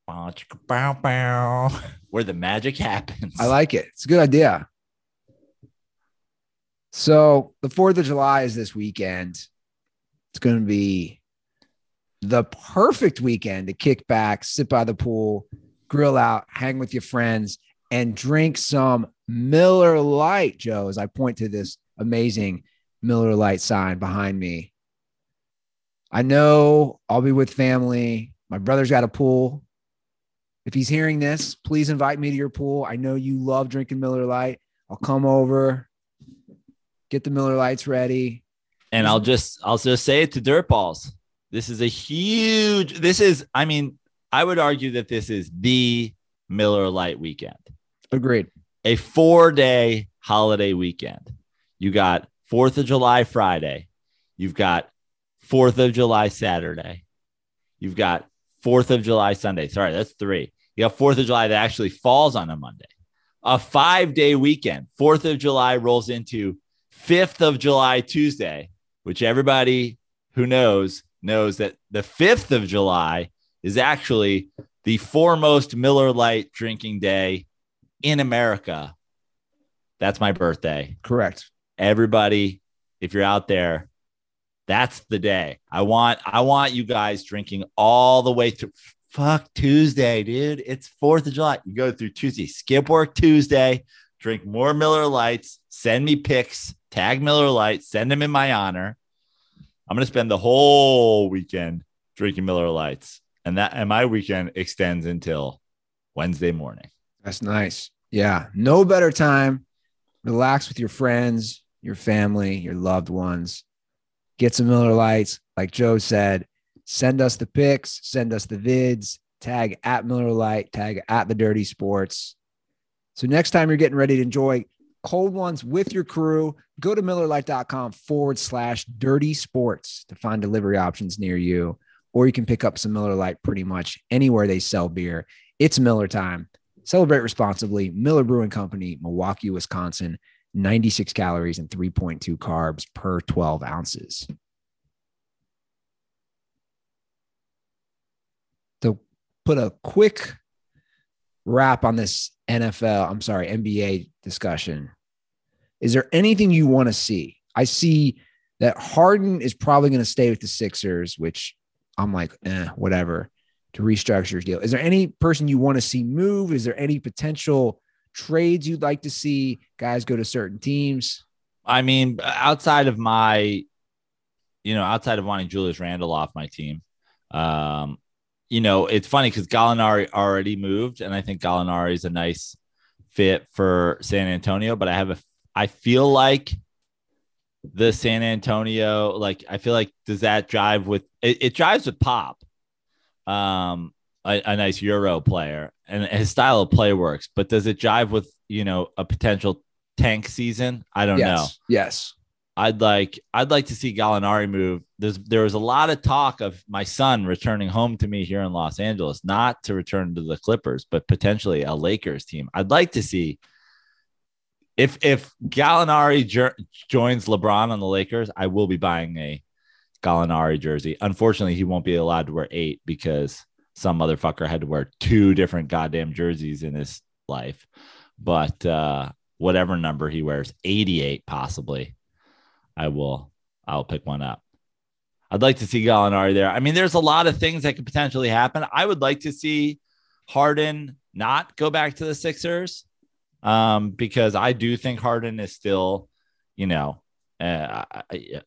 Bow, bow, Where the magic happens. I like it. It's a good idea. So the 4th of July is this weekend. It's going to be the perfect weekend to kick back, sit by the pool, grill out, hang with your friends, and drink some Miller Lite, Joe, as I point to this amazing Miller Lite sign behind me. I know I'll be with family. My brother's got a pool. If he's hearing this, please invite me to your pool. I know you love drinking Miller Lite. I'll come over, get the Miller Lites ready. and I'll just I'll just say it to Dirtballs. This is a huge. This is. I mean, I would argue that this is the Miller Lite weekend. Agreed. a four day holiday weekend. You got Fourth of July Friday. You've got Fourth of July Saturday. You've got Fourth of July Sunday. Sorry, that's three. You got Fourth of July that actually falls on a Monday. A five day weekend. Fourth of July rolls into Fifth of July Tuesday, which everybody who knows knows that the fifth of July is actually the foremost Miller Lite drinking day in America. That's my birthday. Correct. Everybody, if you're out there, that's the day. I want I want you guys drinking all the way through fuck Tuesday, dude. It's 4th of July. You go through Tuesday, skip work Tuesday, drink more Miller Lites, send me pics, tag Miller Lites, send them in my honor. I'm going to spend the whole weekend drinking Miller Lites. And that and my weekend extends until Wednesday morning. That's nice. Yeah. No better time. Relax with your friends, your family, your loved ones. Get some Miller Lites. Like Joe said, send us the pics, send us the vids, tag at Miller Lite, tag at the Dirty Sports. So next time you're getting ready to enjoy cold ones with your crew. Go to MillerLite.com forward slash dirty sports to find delivery options near you, or you can pick up some Miller Lite pretty much anywhere they sell beer. It's Miller time. Celebrate responsibly. Miller Brewing Company, Milwaukee, Wisconsin. 96 calories and 3.2 carbs per 12 ounces. To put a quick wrap on this NFL, I'm sorry, NBA discussion. Is there anything you want to see? I see that Harden is probably going to stay with the Sixers, which I'm like, eh, whatever, to restructure his deal. Is there any person you want to see move? Is there any potential trades you'd like to see guys go to certain teams? I mean, outside of my, you know, outside of wanting Julius Randle off my team, um, you know, it's funny because Gallinari already moved, and I think Gallinari is a nice fit for San Antonio. But I have a, I feel like the San Antonio, like I feel like does that drive with it? It drives with Pop, um, a, a nice Euro player, and his style of play works. But does it jive with you know a potential tank season? I don't yes. know. Yes. I'd like I'd like to see Gallinari move. There's there was a lot of talk of my son returning home to me here in Los Angeles, not to return to the Clippers, but potentially a Lakers team. I'd like to see if if Gallinari jer- joins LeBron on the Lakers, I will be buying a Gallinari jersey. Unfortunately, he won't be allowed to wear eight because some motherfucker had to wear two different goddamn jerseys in his life. But uh, whatever number he wears, 88 possibly. I will I'll pick one up. I'd like to see Gallinari there. I mean, there's a lot of things that could potentially happen. I would like to see Harden not go back to the Sixers um, because I do think Harden is still, you know, uh,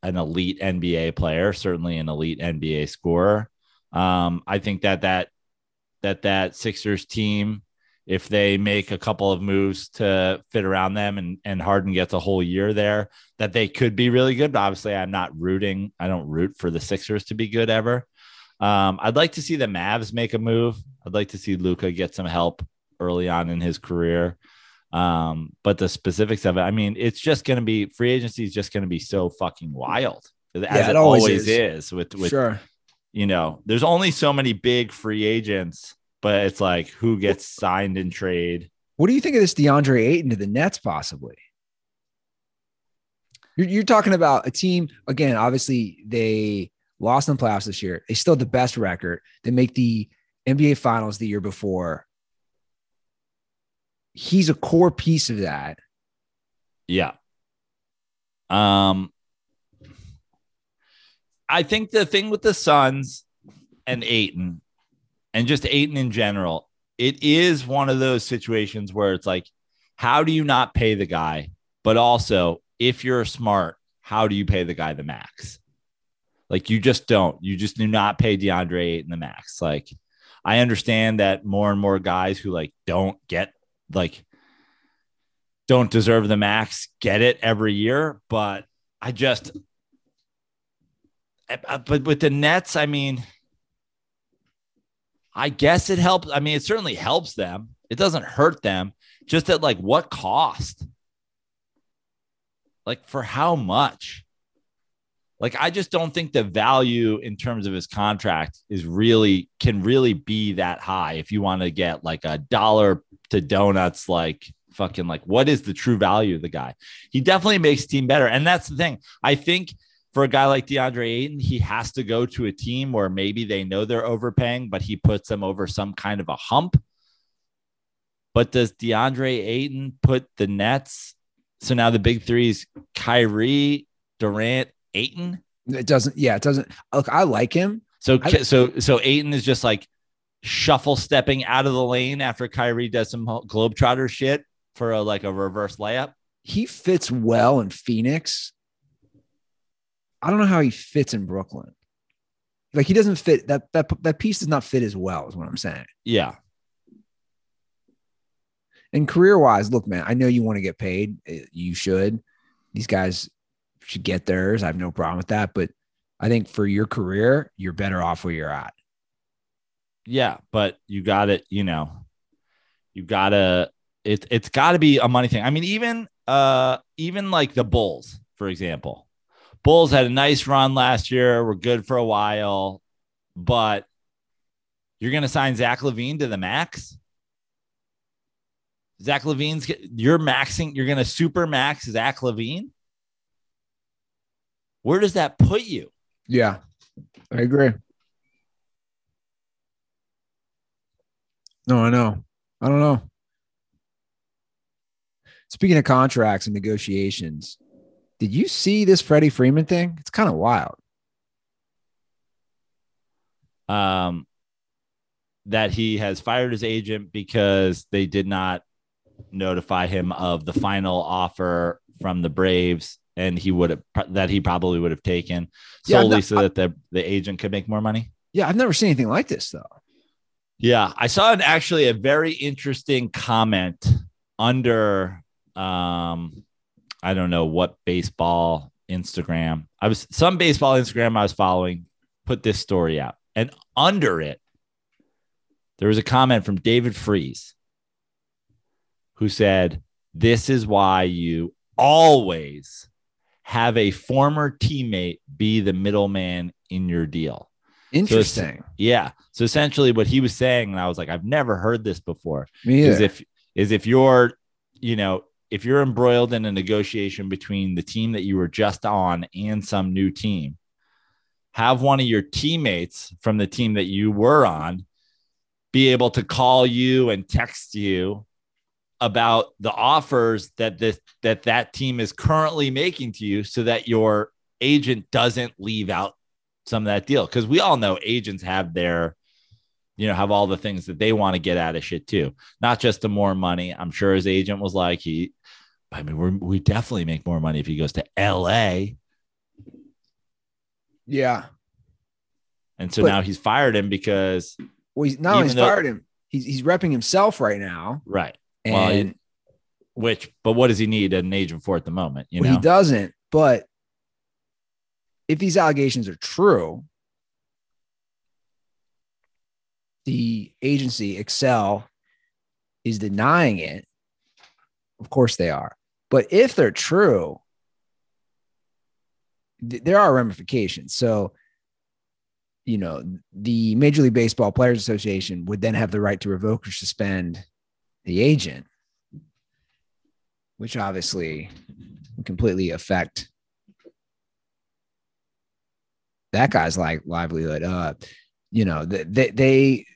an elite NBA player, certainly an elite NBA scorer. Um, I think that that that that Sixers team if they make a couple of moves to fit around them and, and Harden gets a whole year there, that they could be really good. But obviously, I'm not rooting. I don't root for the Sixers to be good ever. Um, I'd like to see the Mavs make a move. I'd like to see Luka get some help early on in his career. Um, but the specifics of it, I mean, it's just going to be free agency is just going to be so fucking wild as yeah, it, it, always, always is. is. with, with, sure. you know, there's only so many big free agents but it's like who gets signed in trade. What do you think of this DeAndre Ayton to the Nets, possibly? You're, you're talking about a team, again, obviously, they lost in the playoffs this year. They still have the best record. They make the NBA finals the year before. He's a core piece of that. Yeah. Um, I think the thing with the Suns and Ayton and just Ayton in general, it is one of those situations where it's like, how do you not pay the guy? But also, if you're smart, how do you pay the guy the max? Like you just don't. You just do not pay DeAndre Ayton the max. Like I understand that more and more guys who like don't get like don't deserve the max get it every year, but I just uh, but with the Nets, I mean, I guess it helps. I mean, it certainly helps them. It doesn't hurt them. Just at like what cost? Like for how much? Like I just don't think the value in terms of his contract is really can really be that high if you want to get like a dollar to donuts like fucking like what is the true value of the guy? He definitely makes team better. And that's the thing. I think for a guy like DeAndre Ayton, he has to go to a team where maybe they know they're overpaying, but he puts them over some kind of a hump. But does DeAndre Ayton put the Nets? So now the big three is Kyrie, Durant, Ayton. It doesn't. Yeah, it doesn't. Look, I like him. So I, so so Ayton is just like shuffle stepping out of the lane after Kyrie does some globetrotter shit for a like a reverse layup. He fits well in Phoenix I don't know how he fits in Brooklyn. Like he doesn't fit that that that piece does not fit as well, is what I'm saying. Yeah. And career wise, look, man, I know you want to get paid. Eh, you should. These guys should get theirs. I have no problem with that. But I think for your career, you're better off where you're at. Yeah, but you got it. You know, you gotta. It it's got to be a money thing. I mean, even uh even like the Bulls, for example. Bulls had a nice run last year, were good for a while, but you're gonna sign Zach LaVine to the max. Zach LaVine's you're maxing, you're gonna super max Zach LaVine. Where does that put you? Yeah, I agree. No, I know. I don't know. Speaking of contracts and negotiations, did you see this Freddie Freeman thing? It's kind of wild. Um, that he has fired his agent because they did not notify him of the final offer from the Braves, and he would have that he probably would have taken Yeah, solely not- so that the the agent could make more money. Yeah, I've never seen anything like this though. Yeah, I saw an actually a very interesting comment under um I don't know what baseball Instagram. I was some baseball Instagram I was following put this story out. And under it there was a comment from David Freese who said, "This is why you always have a former teammate be the middleman in your deal." Interesting. Yeah. So essentially what he was saying, and I was like, I've never heard this before, Me is if is if you're, you know, if you're embroiled in a negotiation between the team that you were just on and some new team, have one of your teammates from the team that you were on be able to call you and text you about the offers that this that that team is currently making to you so that your agent doesn't leave out some of that deal because we all know agents have their you know have all the things that they want to get out of shit too not just the more money i'm sure his agent was like he i mean we're, we definitely make more money if he goes to la yeah. and so But- now he's fired him because Well, he's not he's though- fired him, he's he's repping himself right now. right And Well, he- which but what does he need an agent for at the moment you well, know he doesn't. But if these allegations are true, the agency Excel is denying it. Of course they are. But if they're true, th- there are ramifications. So, you know, the Major League Baseball Players Association would then have the right to revoke or suspend the agent, which obviously would completely affect that guy's like livelihood. Uh, you know, th- they, they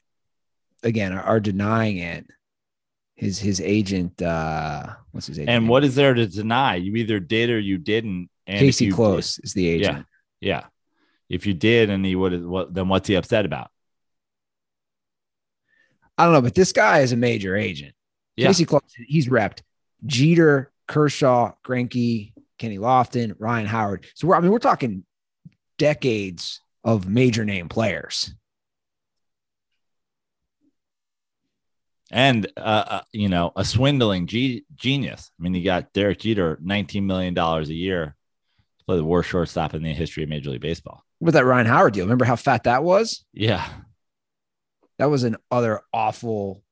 again are, are denying it. His his agent, uh, what's his agent? and name? what is there to deny you either did or you didn't and Casey you- Close is the agent. yeah yeah. if you did and he would what then what's he upset about I don't know, but this guy is a major agent. Yeah. Casey Close, he's repped Jeter, Kershaw, Greinke, Kenny Lofton, Ryan Howard. So we're, I mean, we're talking decades of major name players. and uh, uh, you know a swindling ge- genius. I mean, you got Derek Jeter, nineteen million dollars a year, to play the worst shortstop in the history of Major League Baseball. With that Ryan Howard deal, remember how fat that was? Yeah, That was an other awful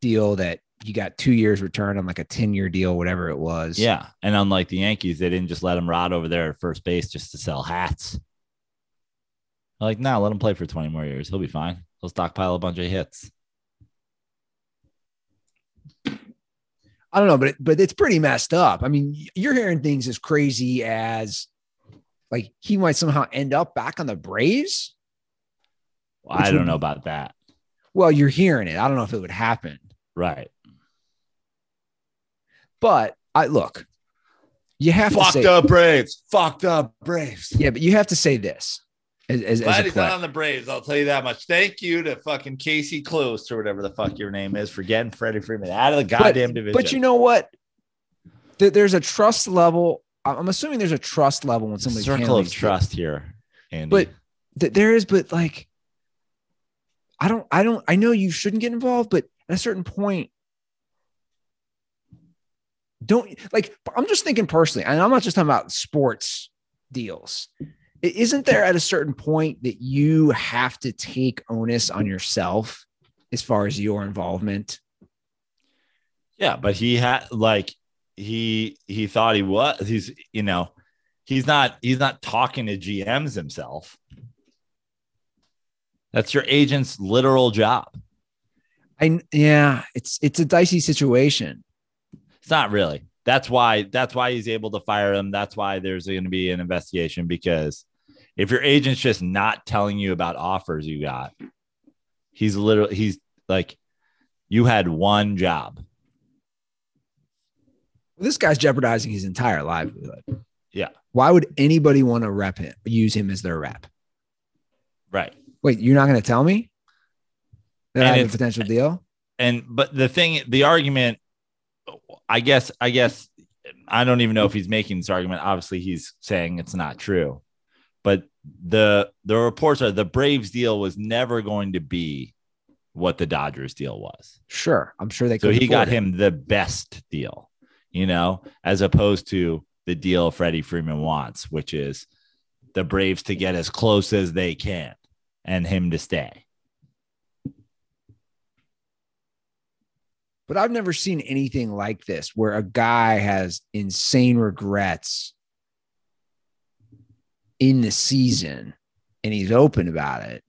deal that you got two years return on like a 10 year deal, whatever it was. yeah. And unlike the Yankees, they didn't just let him rot over there at first base just to sell hats. Like, no, let him play for twenty more years. He'll be fine. He'll stockpile a bunch of hits. I don't know, but it, but it's pretty messed up. I mean, you're hearing things as crazy as like he might somehow end up back on the Braves. I don't would- know about that. Well, you're hearing it. I don't know if it would happen, Right. But I look. You have to Fucked say, up Braves. Fucked up Braves. yeah, but you have to say this as, as, as Glad a he's not on the Braves. I'll tell you that much. Thank you to fucking Casey Close or whatever the fuck your name is for getting Freddie Freeman out of the goddamn but, division. But you know what? There- There's a trust level. I'm assuming there's a trust level when somebody's circle of trust here, Andy. But th- there is, but like, I don't, I don't, I know you shouldn't get involved, but at a certain point, don't like. I'm just thinking personally, and I'm not just talking about sports deals. Isn't there at a certain point that you have to take onus on yourself as far as your involvement? yeah, but he had like he he thought he was. He's you know, he's not he's not talking to GMs himself. That's your agent's literal job. I yeah, it's it's a dicey situation. It's not really. That's why that's why he's able to fire him. That's why there's going to be an investigation because if your agent's just not telling you about offers you got, he's literally he's like you had one job. This guy's jeopardizing his entire livelihood. Yeah. Why would anybody want to rep him, use him as their rep? Right. Wait, you're not going to tell me that And I have a potential deal? and but the thing the argument i guess i guess i don't even know if he's making this argument obviously he's saying it's not true but the the reports are the braves deal was never going to be what the dodgers deal was Sure, I'm sure they. so he got it. him the best deal you know as opposed to the deal freddie freeman wants which is the braves to get as close as they can and him to stay But I've never seen anything like this where a guy has insane regrets in the season and he's open about it.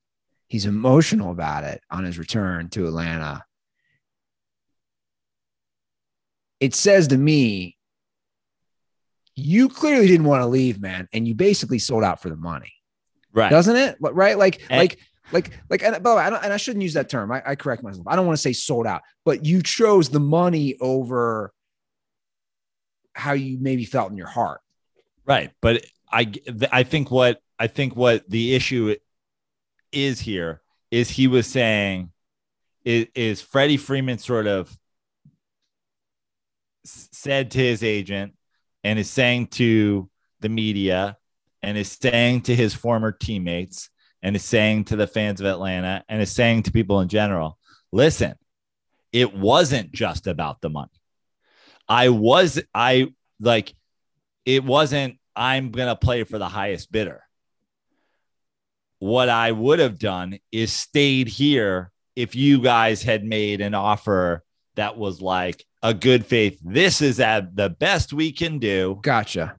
He's emotional about it on his return to Atlanta. It says to me, you clearly didn't want to leave, man, and you basically sold out for the money, right doesn't it? But- Right? Like, And- like, like, like, and by the way, I don't, and I shouldn't use that term. I, I correct myself. I don't want to say sold out, but you chose the money over how you maybe felt in your heart. Right, but I I think what I think what the issue is here is he was saying is, is Freddie Freeman sort of said to his agent and is saying to the media and is saying to his former teammates and is saying to the fans of Atlanta and is saying to people in general, listen, it wasn't just about the money. I was I like it wasn't I'm going to play for the highest bidder. What I would have done is stayed here if you guys had made an offer that was like a good faith. This is at the best we can do. Gotcha.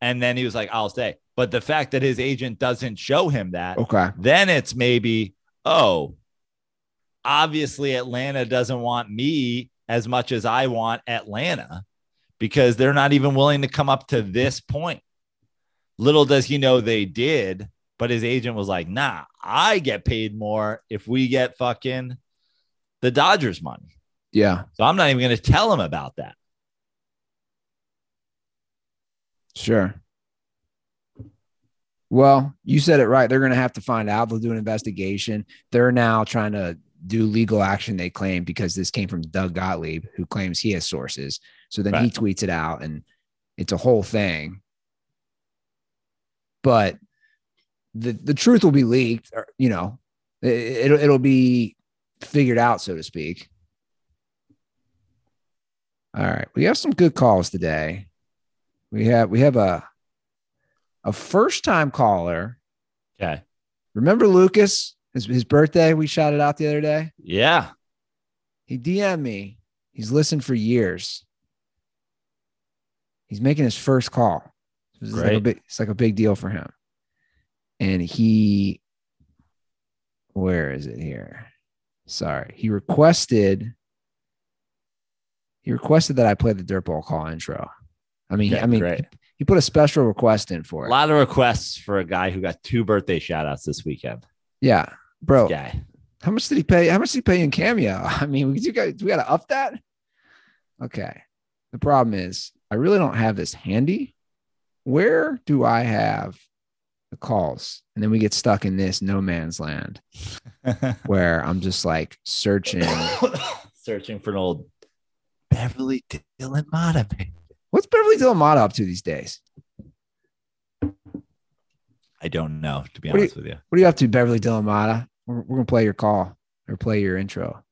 And then he was like, I'll stay. But the fact that his agent doesn't show him that, Okay. then it's maybe, oh, obviously Atlanta doesn't want me as much as I want Atlanta because they're not even willing to come up to this point. Little does he know they did, but his agent was like, nah, I get paid more if we get fucking the Dodgers money. Yeah. So I'm not even going to tell him about that. Sure. Well, you said it right. They're going to have to find out. They'll do an investigation. They're now trying to do legal action, they claim, because this came from Doug Gottlieb, who claims he has sources. So then he tweets it out and it's a whole thing. But the, the truth will be leaked, or, you know, it, it'll, it'll be figured out, so to speak. All right. We have some good calls today. We have we have a a first time caller. Okay. Remember Lucas? His, his birthday. We shouted out the other day. Yeah. He DM'd me. He's listened for years. He's making his first call. It's like a big, it's like a big deal for him. And he, where is it here? Sorry, he requested. He requested that I play the dirtball call intro. I mean, Okay, I mean, great. He, he put a special request in for it. A lot of requests for a guy who got two birthday shout outs this weekend. Yeah, bro. This guy. How much did he pay? How much did he pay in cameo? I mean, we we got to up that. Okay. The problem is, I really don't have this handy. Where do I have the calls? And then we get stuck in this no man's land where I'm just like searching. Searching for an old Beverly Dylan Mata. Baby. What's Beverly Dillon up to these days? I don't know, to be What do honest with you. What are you up to, Beverly Dillon We're, we're gonna play your call or play your intro.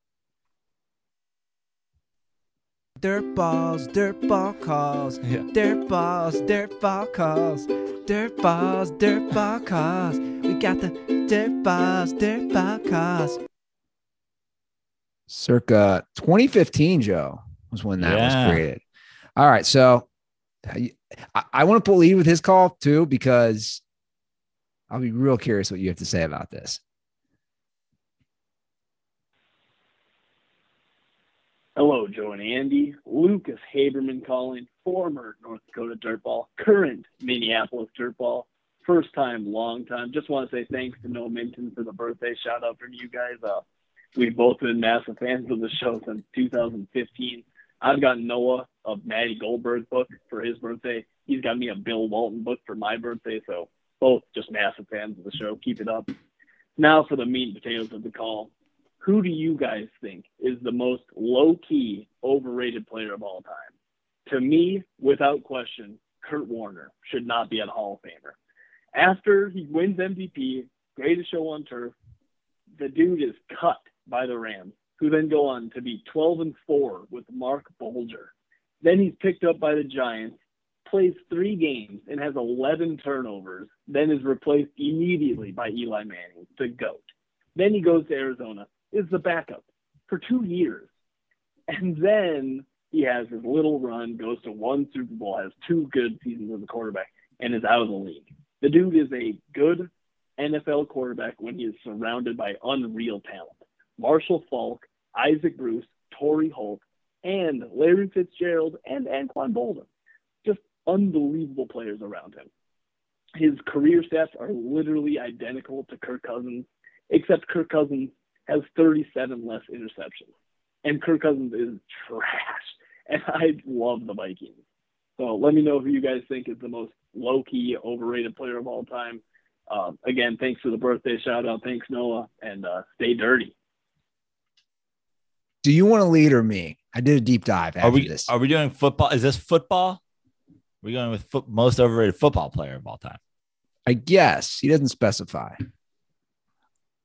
Dirt balls, dirt ball calls. Yeah. Dirt balls, dirt ball calls. Dirt balls, dirt ball calls. We got the dirt balls, dirt ball calls. circa 2015 joe was when that Yeah. was created All right. So I, I want to put lead with his call too, because I'll be real curious what you have to say about this. Hello, Joe and Andy. Lucas Haberman calling, former North Dakota Dirtball, current Minneapolis Dirtball. First time, long time. Just want to say thanks to Noah Minton for the birthday shout out from you guys. Uh, we've both been massive fans of the show since 2015. I've got Noah a Matty Goldberg book for his birthday. He's got me a Bill Walton book for my birthday. So both just massive fans of the show. Keep it up. Now for the meat and potatoes of the call who do you guys think is the most low key, overrated player of all time? To me, without question, Kurt Warner should not be a Hall of Famer. After he wins MVP, greatest show on turf, the dude is cut by the Rams, who then go on to be 12 and 4 with Marc Bulger. Then he's picked up by the Giants, plays three games and has 11 turnovers, then is replaced immediately by Eli Manning, the GOAT. Then he goes to Arizona, is the backup for two years. And then he has his little run, goes to one Super Bowl, has two good seasons as a quarterback, and is out of the league. The dude is a good NFL quarterback when he is surrounded by unreal talent. Marshall Faulk, Isaac Bruce, Torry Holt, and Larry Fitzgerald and Anquan Boldin. Just unbelievable players around him. His career stats are literally identical to Kirk Cousins, except Kirk Cousins has 37 less interceptions. And Kirk Cousins is trash. And I love the Vikings. So let me know who you guys think is the most low key, overrated player of all time. Uh, again, thanks for the birthday shout out. Thanks, Noah. And uh, stay dirty. Do you want to lead or me? I did a deep dive after Are we this. are we doing football? Is this football? We're going with foot, most overrated football player of all time. I guess he doesn't specify.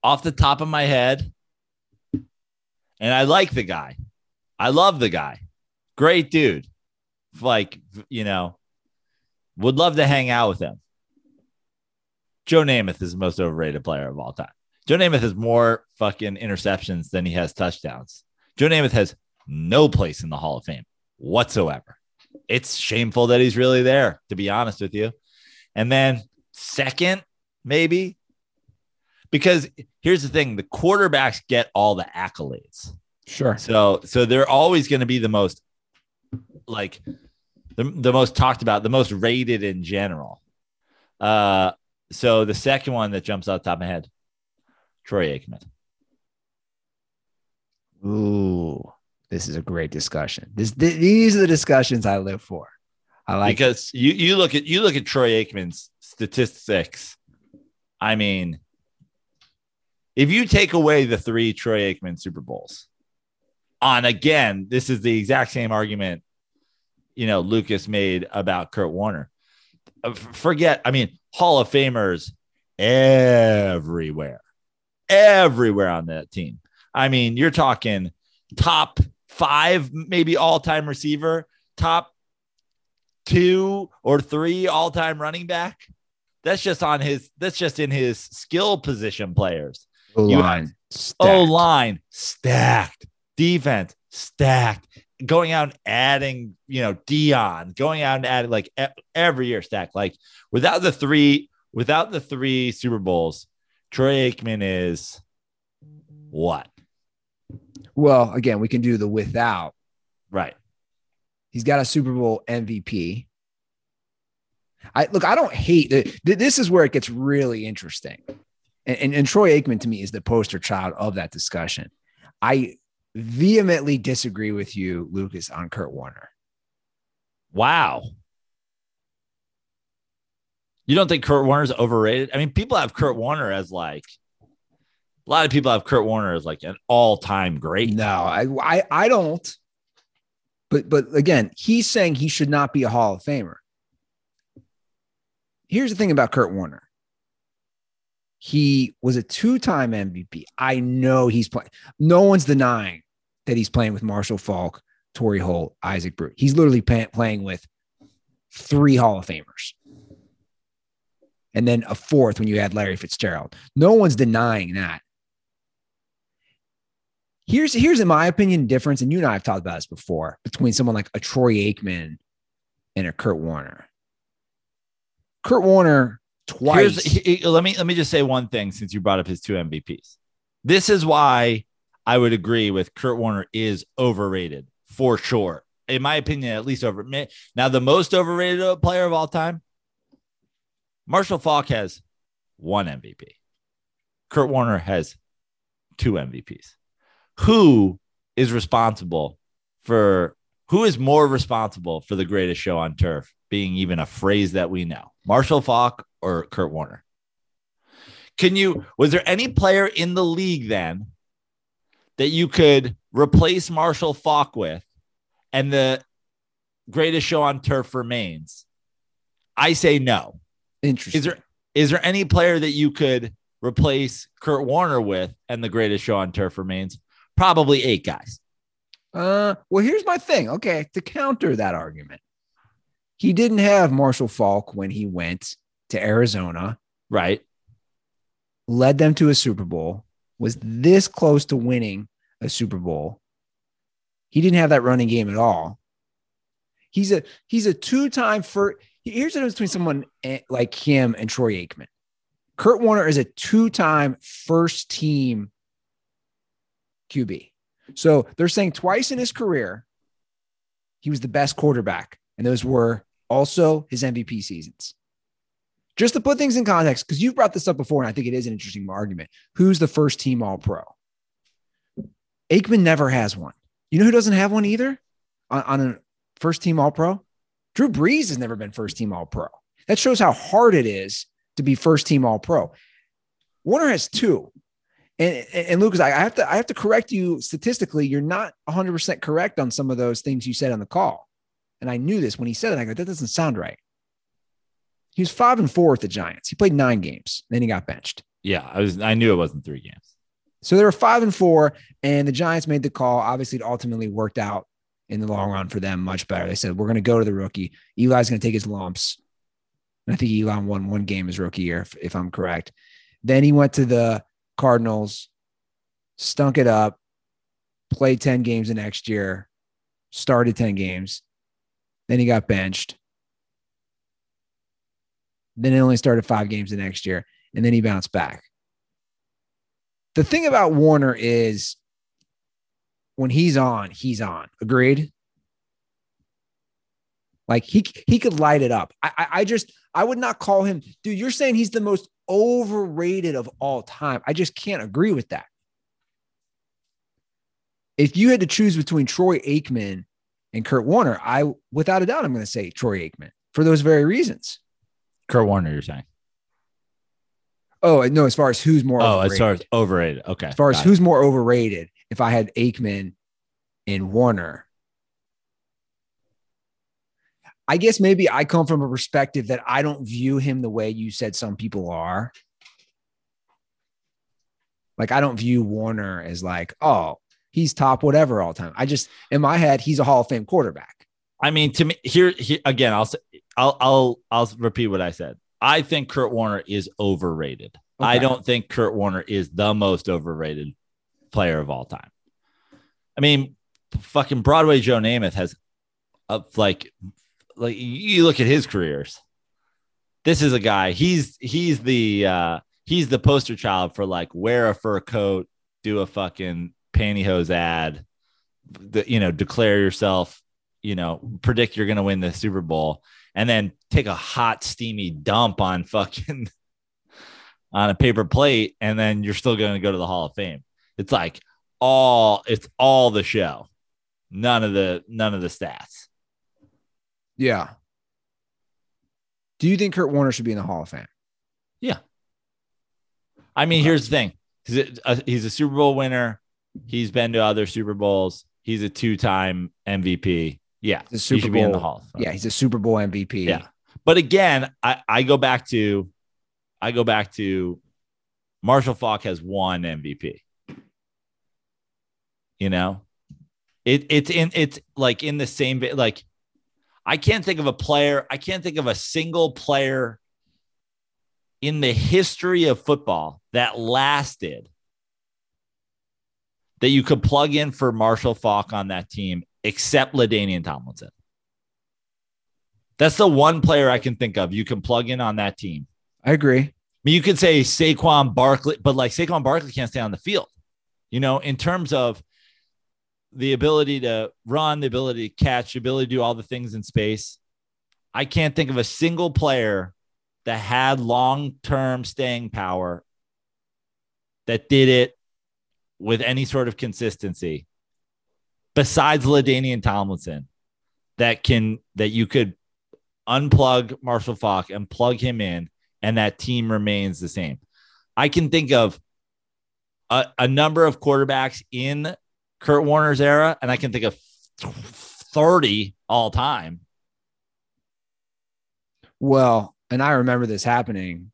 Off the top of my head, and I like the guy. I love the guy. Great dude. Like, you know, would love to hang out with him. Joe Namath is the most overrated player of all time. Joe Namath has more fucking interceptions than he has touchdowns. Joe Namath has no place in the Hall of Fame whatsoever. It's shameful that he's really there, to be honest with you. And then second, maybe because here's the thing: the quarterbacks get all the accolades. Sure. So so they're always going to be the most like the, the most talked about, the most rated in general. Uh so the second one that jumps out the top of my head, Troy Aikman. Ooh, this is a great discussion. This th- these are the discussions I live for. I like it. because you you look at you look at Troy Aikman's statistics. I mean, if you take away the three Troy Aikman Super Bowls, on again, this is the exact same argument, you know, Lucas made about Kurt Warner. Uh, Forget, I mean, Hall of Famers everywhere, everywhere on that team. I mean, you're talking top five, maybe all time receiver, top two or three all time running back. That's just on his, that's just in his skill position players. O line. O line stacked, defense stacked, going out and adding, you know, Dion, going out and adding like every year stacked. Like without the three, without the three Super Bowls, Troy Aikman is what? Well, again, we can do the without. Right. He's got a Super Bowl MVP. I look, I don't hate it. This is where it gets really interesting. And, and, and Troy Aikman to me is the poster child of that discussion. I vehemently disagree with you, Lucas, on Kurt Warner. Wow. You don't think Kurt Warner's overrated? I mean, people have Kurt Warner as like a lot of people have Kurt Warner as like an all-time great. No, I, I, I don't. But, but again, he's saying he should not be a Hall of Famer. Here's the thing about Kurt Warner. He was a two-time MVP. I know he's playing. No one's denying that he's playing with Marshall Faulk, Torry Holt, Isaac Brew. He's literally pay- playing with three Hall of Famers, and then a fourth when you add Larry Fitzgerald. No one's denying that. Here's here's in my opinion difference, and you and I have talked about this before between someone like a Troy Aikman and a Kurt Warner. Kurt Warner twice. He- let me let me just say one thing since you brought up his two MVPs. This is why I would agree with Kurt Warner is overrated for sure. In my opinion, at least over now the most overrated player of all time. Marshall Faulk has one MVP. Kurt Warner has two MVPs. Who is responsible for who is more responsible for the greatest show on turf being even a phrase that we know? Marshall Faulk or Kurt Warner? Can you was there any player in the league then that you could replace Marshall Faulk with and the greatest show on turf remains? I say no. Interesting. Is there is there any player that you could replace Kurt Warner with and the greatest show on turf remains? Probably eight guys. Uh, well, here's my thing. Okay, to counter that argument, he didn't have Marshall Faulk when he went to Arizona, Right. led them to a Super Bowl, was this close to winning a Super Bowl. He didn't have that running game at all. He's a he's a two-time first. Here's the difference between someone eh, like him and Troy Aikman. Kurt Warner is a two-time first team QB. So they're saying twice in his career, he was the best quarterback. And those were also his MVP seasons. Just to put things in context, because you've brought this up before, and I think it is an interesting argument. Who's the first team all pro? Aikman never has one. You know who doesn't have one either on, on a first team all pro? Drew Brees has never been first team all pro. That shows how hard it is to be first team all pro. Warner has two. And, and, Lucas, I have to I have to correct you statistically. You're not 100 percent correct on some of those things you said on the call. And I knew this when he said it. I go, that doesn't sound right. He was five and four with the Giants. He played nine games. Then he got benched. Yeah, I was I knew it wasn't three games. So they were five and four, and the Giants made the call. Obviously, it ultimately worked out in the long run for them much better. They said, We're going to go to the rookie. Eli's going to take his lumps. And I think Eli won one game his rookie year, if, if I'm correct. Then he went to the Cardinals, stunk it up, played 10 games the next year, started 10 games. Then he got benched. Then he only started five games the next year, and then he bounced back. The thing about Warner is when he's on, he's on. Agreed? Like he he could light it up. I, I I just I would not call him, dude. You're saying he's the most overrated of all time. I just can't agree with that. If you had to choose between Troy Aikman and Kurt Warner, I without a doubt I'm going to say Troy Aikman for those very reasons. Kurt Warner, you're saying? Oh no, as far as who's more Oh, overrated. as far as overrated. Okay. as far as got it. who's more overrated, if I had Aikman and Warner, I guess maybe I come from a perspective that I don't view him the way you said some people are. Like I don't view Warner as like, oh, he's top whatever all time. I just in my head, he's a Hall of Fame quarterback. I mean, to me, here, here again, I'll say, I'll, I'll, I'll repeat what I said. I think Kurt Warner is overrated. I don't think Kurt Warner is the most overrated player of all time. I mean, fucking Broadway Joe Namath has, a, like, like you look at his careers. This is a guy. He's he's the uh he's the poster child for like wear a fur coat, do a fucking pantyhose ad, the, you know, declare yourself you know, predict you're going to win the Super Bowl and then take a hot, steamy dump on fucking on a paper plate, and then you're still going to go to the Hall of Fame. It's like all it's all the show, none of the none of the stats. Yeah. Do you think Kurt Warner should be in the Hall of Fame? Yeah. I mean, here's the thing: he's a, he's a Super Bowl winner. He's been to other Super Bowls. He's a two-time MVP. Yeah, The he Super should be in the Hall. of Fame. Yeah, he's a Super Bowl MVP. Yeah. But again, I, I go back to I go back to Marshall Faulk has one MVP. You know, it it's in it's like in the same. Like I can't think of a player. I can't think of a single player in the history of football that lasted that you could plug in for Marshall Faulk on that team except LaDainian Tomlinson. That's the one player I can think of you can plug in on that team. I agree. I mean, you could say Saquon Barkley, but like Saquon Barkley can't stay on the field. You know, in terms of the ability to run, the ability to catch, the ability to do all the things in space. I can't think of a single player that had long term staying power that did it with any sort of consistency besides LaDainian Tomlinson that can that you could unplug Marshall Faulk and plug him in and that team remains the same. I can think of a, a number of quarterbacks in Kurt Warner's era, and I can think of 30 all time. Well, and I remember this happening.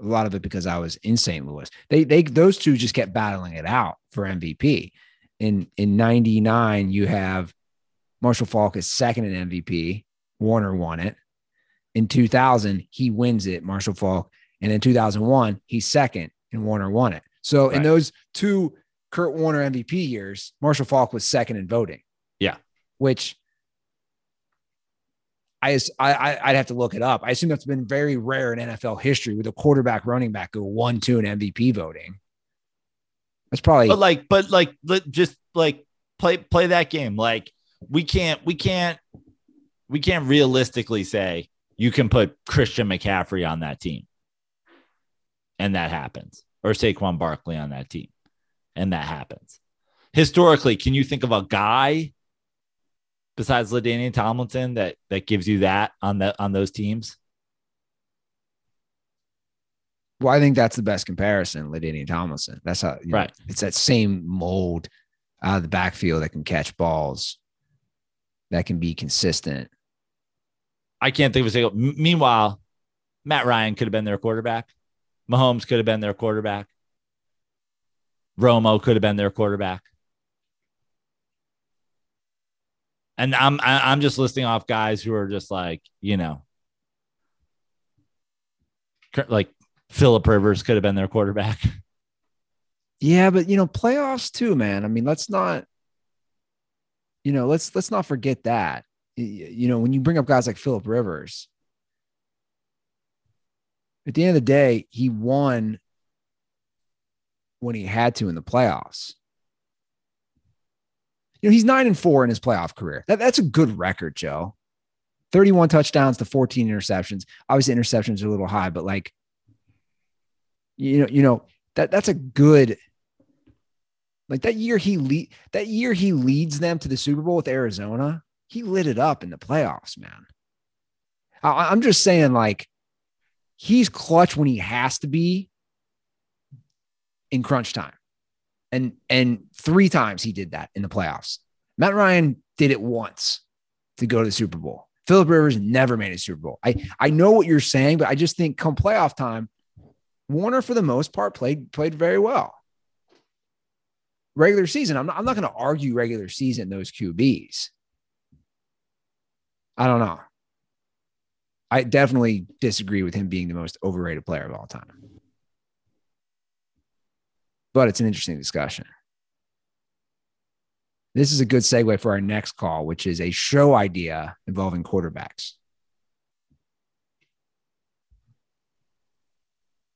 A lot of it because I was in St. Louis. They they those two just kept battling it out for MVP. In in 99, you have Marshall Faulk is second in MVP. Warner won it. In 2000, he wins it, Marshall Faulk. And in 2001, he's second and Warner won it. So in those two Kurt Warner MVP years, Marshall Faulk was second in voting. Yeah. Which I, I I'd have to look it up. I assume that's been very rare in NFL history with a quarterback running back go one two in MVP voting. That's probably But like, but like, just like play play that game. Like, we can't we can't we can't realistically say you can put Christian McCaffrey on that team, and that happens, or Saquon Barkley on that team, and that happens. Historically, can you think of a guy besides LaDainian Tomlinson that that gives you that on that on those teams? well, I think that's the best comparison, LaDainian Tomlinson. That's how you know, Right. it's that same mold out of the backfield that can catch balls, that can be consistent. I can't think of a single. M- meanwhile, Matt Ryan could have been their quarterback. Mahomes could have been their quarterback. Romo could have been their quarterback. And I'm I'm just listing off guys who are just like you know, like Philip Rivers could have been their quarterback. Yeah, but you know, playoffs too, man. I mean, let's not, you know, let's let's not forget that. You know, when you bring up guys like Philip Rivers, at the end of the day, he won when he had to in the playoffs. You know, he's nine and four in his playoff career. That, that's a good record, Joe. 31 touchdowns to 14 interceptions. Obviously, interceptions are a little high, but like, you know, you know, that that's a good like that year he lead that year he leads them to the Super Bowl with Arizona. He lit it up in the playoffs, man. I, I'm just saying, like, he's clutch when he has to be in crunch time. And and three times he did that in the playoffs. Matt Ryan did it once to go to the Super Bowl. Philip Rivers never made a Super Bowl. I I know what you're saying, but I just think come playoff time, Warner for the most part played played very well. Regular season, I'm not, I'm not going to argue regular season those QBs. I don't know. I definitely disagree with him being the most overrated player of all time. But it's an interesting discussion. This is a good segue for our next call, which is a show idea involving quarterbacks.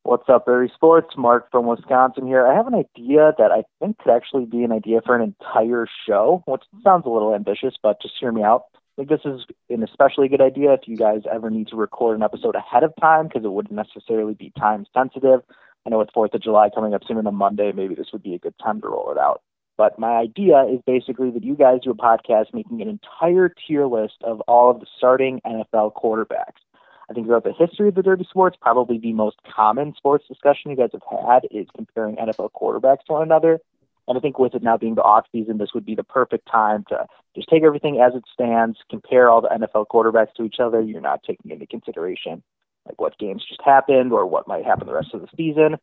What's up, Barry Sports? Mark from Wisconsin here. I have an idea that I think could actually be an idea for an entire show, which sounds a little ambitious, but just hear me out. I think this is an especially good idea if you guys ever need to record an episode ahead of time because it wouldn't necessarily be time sensitive. I know with 4th of July coming up soon on a Monday, maybe this would be a good time to roll it out. But my idea is basically that you guys do a podcast making an entire tier list of all of the starting NFL quarterbacks. I think throughout the history of the dirty sports, probably the most common sports discussion you guys have had is comparing NFL quarterbacks to one another. And I think with it now being the off season, this would be the perfect time to just take everything as it stands, compare all the NFL quarterbacks to each other. You're not taking into consideration like what games just happened or what might happen the rest of the season.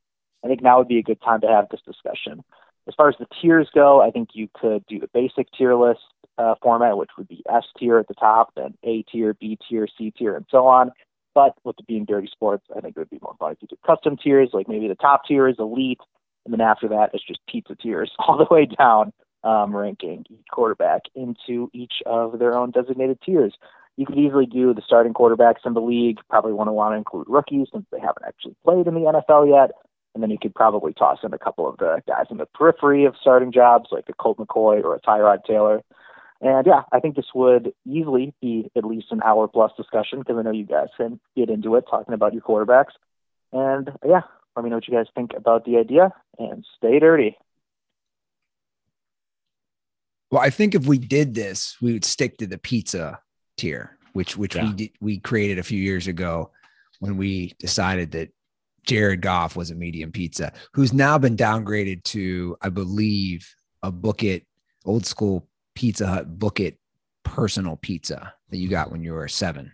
I think now would be a good time to have this discussion. As far as the tiers go, I think you could do the basic tier list uh, format, which would be S tier at the top, then A tier, B tier, C tier, and so on. But with it being dirty sports, I think it would be more fun if you do custom tiers, like maybe the top tier is elite, And then after that, it's just pizza tiers all the way down, um, ranking each quarterback into each of their own designated tiers. You could easily do the starting quarterbacks in the league. Probably want to want to include rookies since they haven't actually played in the NFL yet. And then you could probably toss in a couple of the guys in the periphery of starting jobs, like a Colt McCoy or a Tyrod Taylor. And yeah, I think this would easily be at least an hour plus discussion because I know you guys can get into it talking about your quarterbacks. And yeah, let me know what you guys think about the idea and stay dirty. Well, I think if we did this, we would stick to the pizza tier, which which Yeah. we did, we created a few years ago when we decided that Jared Goff was a medium pizza, who's now been downgraded to, I believe, a book it old school Pizza Hut book it personal pizza that you got when you were seven.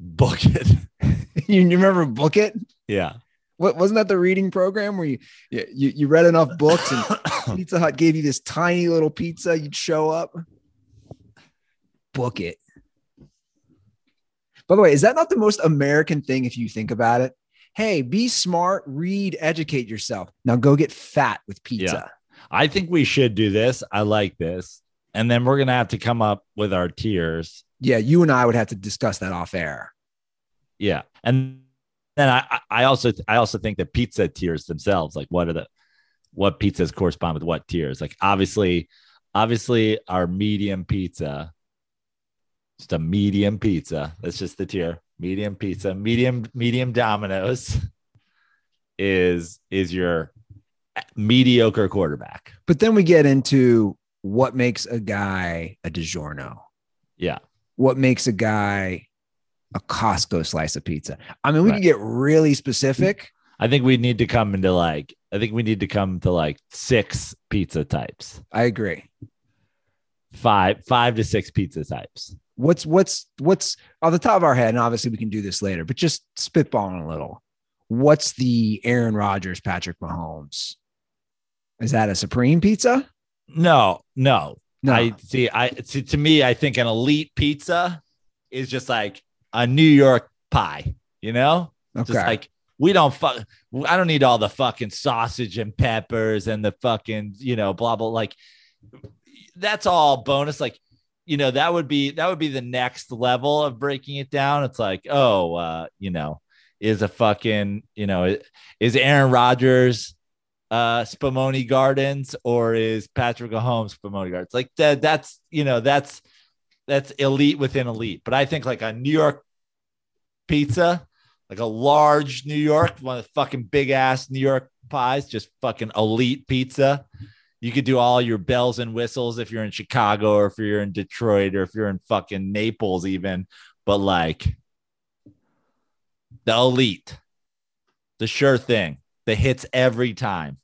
Book it. you, remember book it? Yeah. What wasn't that the reading program where you you, you you read enough books and Pizza Hut gave you this tiny little pizza. You'd show up, book it. By the way, is that not the most American thing if you think about it? Hey, be smart, read, educate yourself. Now go get fat with pizza. I think we should do this. I like this. And then we're gonna have to come up with our tiers. Yeah, you and I would have to discuss that off air. Yeah. And then I I- I also I also think that pizza tiers themselves, like what are the what pizzas correspond with what tiers? Like obviously, obviously our medium pizza, just a medium pizza. That's just the tier. Medium pizza, medium, medium Domino's is is your mediocre quarterback. But then we get into what makes a guy a DiGiorno. Yeah. What makes a guy a Costco slice of pizza? I mean, we Right. can get really specific. I think we need to come into like I think we need to come to like six pizza types. I agree. Five five to six pizza types. What's what's what's off the top of our head, and obviously we can do this later, but just spitballing a little. What's the Aaron Rodgers, Patrick Mahomes? Is that a supreme pizza? No, no. No. I see. I see. To me, I think an elite pizza is just like a New York pie. You know, okay. just like we don't fuck. I don't need all the fucking sausage and peppers and the fucking you know blah blah. Like that's all bonus. Like you know that would be that would be the next level of breaking it down. It's like oh, uh, you know, is a fucking you know is Aaron Rodgers uh Spumoni Gardens or is Patrick Mahomes Spumoni Gardens? Like that that's you know that's that's elite within elite. But I think like a New York pizza, like a large New York, one of the fucking big ass New York pies, just fucking elite pizza. You could do all your bells and whistles if you're in Chicago or if you're in Detroit or if you're in fucking Naples, even. But like the elite, the sure thing, the hits every time.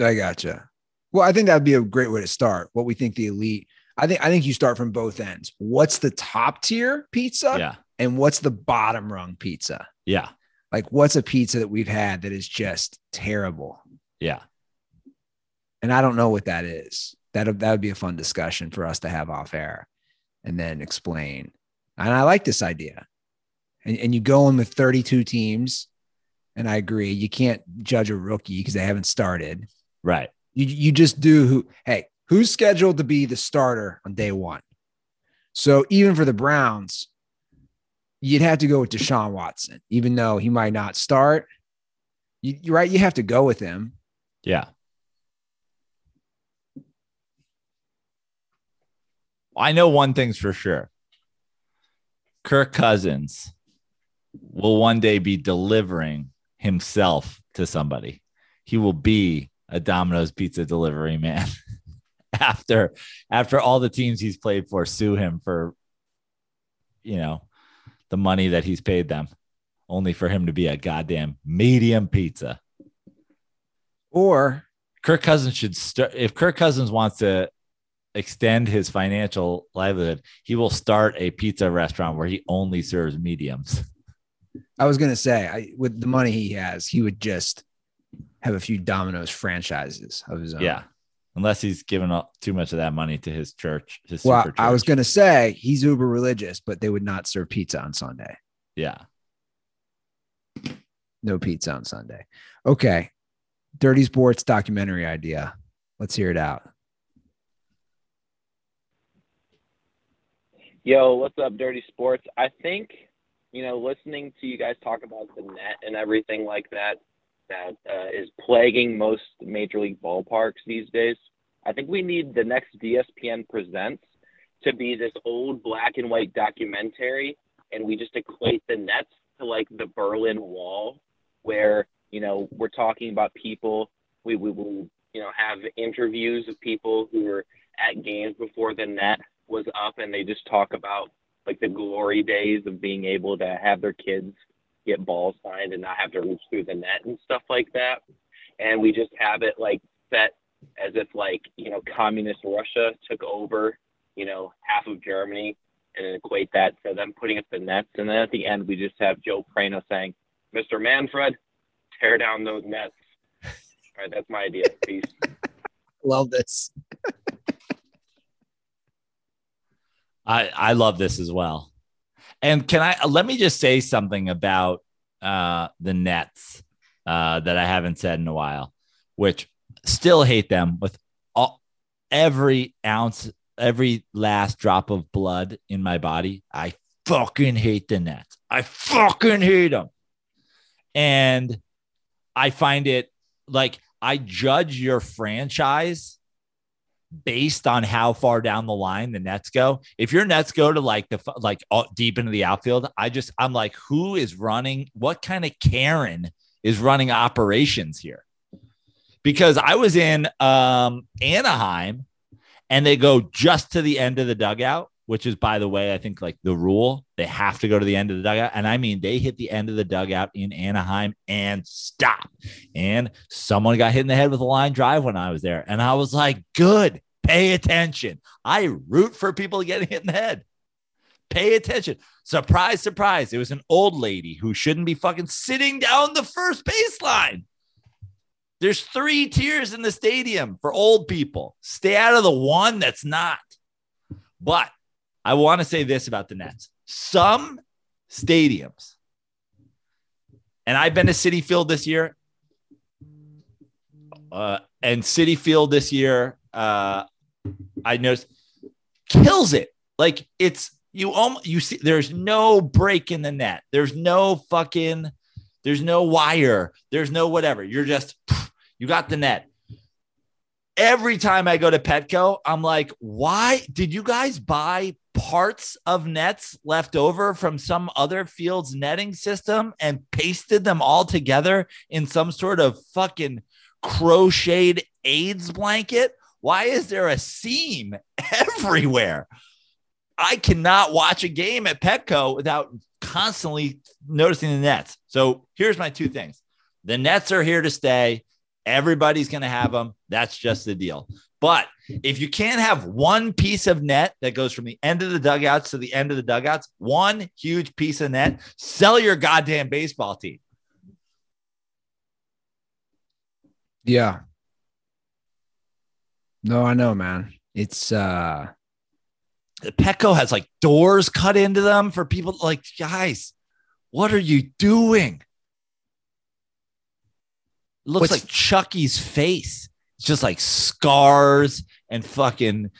I gotcha. Well, I think that'd be a great way to start. What we think the elite. I think I think you start from both ends. What's the top tier pizza Yeah. and what's the bottom rung pizza? Yeah. Like what's a pizza that we've had that is just terrible? Yeah. And I don't know what that is. That that would be a fun discussion for us to have off air and then explain. And I like this idea. And, and you go in with 32 teams. And I agree. You can't judge a rookie because they haven't started. Right. You, you just do who, hey, who's scheduled to be the starter on day one? So even for the Browns, you'd have to go with Deshaun Watson, even though he might not start. You, you're right. You have to go with him. Yeah. I know one thing's for sure. Kirk Cousins will one day be delivering himself to somebody. He will be a Domino's pizza delivery man after after all the teams he's played for sue him for you know the money that he's paid them only for him to be a goddamn medium pizza. Or Kirk Cousins should start if Kirk Cousins wants to extend his financial livelihood, he will start a pizza restaurant where he only serves mediums. I was gonna say, I, with the money he has, he would just have a few Domino's franchises of his own. Yeah. Unless he's given up too much of that money to his church. His Well, super I was gonna say he's uber religious, but they would not serve pizza on Sunday. Yeah. No pizza on Sunday. Okay. Dirty Sports documentary idea. Let's hear it out. Yo, what's up, Dirty Sports? I think, you know, listening to you guys talk about the net and everything like that, that uh, is plaguing most major league ballparks these days. I think we need the next DSPN Presents to be this old black and white documentary, and we just equate the nets to like the Berlin Wall, where you know we're talking about people. We we will you know have interviews of people who were at games before the net was up, and they just talk about like the glory days of being able to have their kids get balls signed and not have to reach through the net and stuff like that. And we just have it like set as if like you know communist Russia took over you know half of Germany and equate that to them putting up the nets. And then at the end, we just have Joe Prano saying, Mr. Manfred, tear down those nets. All right, that's my idea. Peace. Love this. I I love this as well. And can I let me just say something about uh, the Nets uh, that I haven't said in a while, which still hate them with all, every ounce, every last drop of blood in my body. I fucking hate the Nets. I fucking hate them. And I find it like I judge your franchise based on how far down the line the Nets go. If your Nets go to like the like uh, deep into the outfield, I just I'm like, who is running? What kind of Karen is running operations here? Because I was in um, Anaheim, and they go just to the end of the dugout, which is by the way, I think like the rule. They have to go to the end of the dugout, and I mean they hit the end of the dugout in Anaheim and stop. And someone got hit in the head with a line drive when I was there, and I was like, good pay attention. I root for people getting hit in the head. Pay attention. Surprise, surprise. It was an old lady who shouldn't be fucking sitting down the first baseline. There's three tiers in the stadium for old people. Stay out of the one that's not. But I want to say this about the Nets. Some stadiums, and I've been to Citi Field this year, uh, and Citi Field this year, uh, I noticed kills it. Like it's you almost you see there's no break in the net. There's no fucking there's no wire. There's no whatever. You're just you got the net. Every time I go to Petco, I'm like, why did you guys buy parts of nets left over from some other field's netting system and pasted them all together in some sort of fucking crocheted AIDS blanket? Why is there a seam everywhere? I cannot watch a game at Petco without constantly noticing the nets. So here's my two things the nets are here to stay. Everybody's going to have them. That's just the deal. But if you can't have one piece of net that goes from the end of the dugouts to the end of the dugouts, one huge piece of net, sell your goddamn baseball team. Yeah. No, I know, man. It's uh Petco has like doors cut into them for people like guys. What are you doing? It looks What's- like Chucky's face. Just like scars and fucking,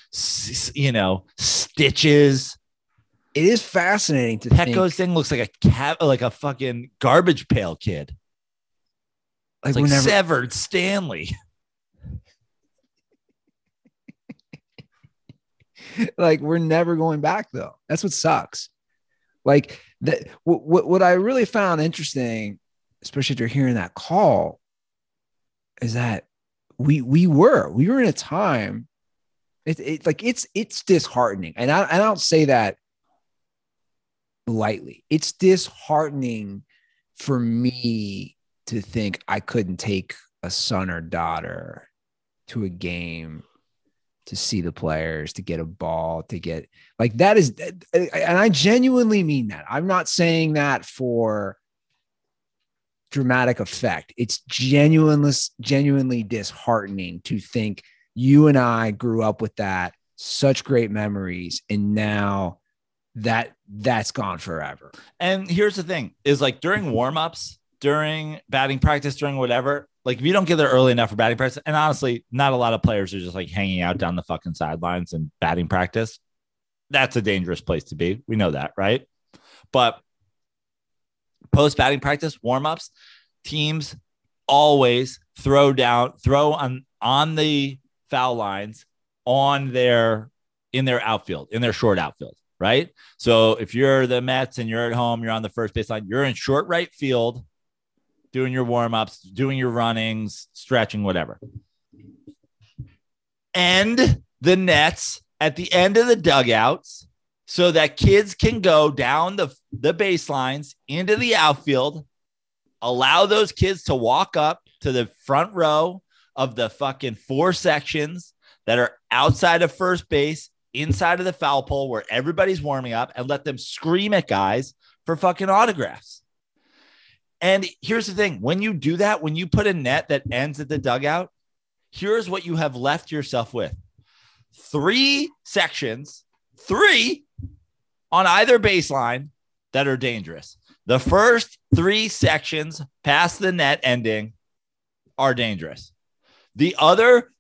you know, stitches. it is fascinating to think thing looks like a cat, like a fucking garbage pail kid. like like whenever severed Stanley. like we're never going back though. That's what sucks. Like that what, what what I really found interesting, especially if you're hearing that call, is that we we were we were in a time it, it like it's it's disheartening. And I, I don't say that lightly. It's disheartening for me to think I couldn't take a son or daughter to a game to see the players, to get a ball, to get like that is, and I genuinely mean that. I'm not saying that for dramatic effect. It's genuinely, genuinely disheartening to think you and I grew up with that, such great memories, and now that that's gone forever. And here's the thing is like during warmups, during batting practice, during whatever, like if you don't get there early enough for batting practice, and honestly, not a lot of players are just like hanging out down the fucking sidelines and batting practice. That's a dangerous place to be. We know that, right? But post batting practice, warm ups, teams always throw down, throw on on the foul lines on their in their outfield, in their short outfield, right? So if you're the Mets and you're at home, you're on the first baseline, you're in short right field doing your warm-ups, doing your runnings, stretching, whatever. And the nets at the end of the dugouts so that kids can go down the, the baselines into the outfield, allow those kids to walk up to the front row of the fucking four sections that are outside of first base, inside of the foul pole where everybody's warming up, and let them scream at guys for fucking autographs. And here's the thing when you do that, when you put a net that ends at the dugout, here's what you have left yourself with three sections, three on either baseline that are dangerous. The first three sections past the net ending are dangerous. The other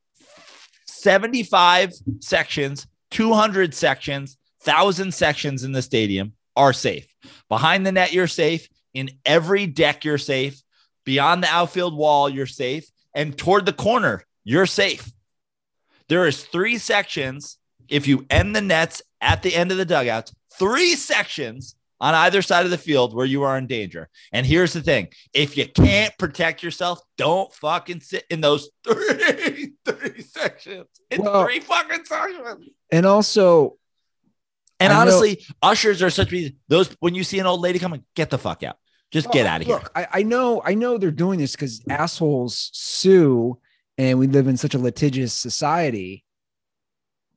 75 sections, 200 sections, 1,000 sections in the stadium are safe. Behind the net, you're safe. In every deck, you're safe. Beyond the outfield wall, you're safe. And toward the corner, you're safe. There is three sections. If you end the nets at the end of the dugouts, three sections on either side of the field where you are in danger. And here's the thing: if you can't protect yourself, don't fucking sit in those three, three sections. It's Well- three fucking sections. And also, And I know- honestly, ushers are such those when you see an old lady coming, get the fuck out. Just get oh, out of here. Look, I, I know, I know they're doing this because assholes sue, and we live in such a litigious society.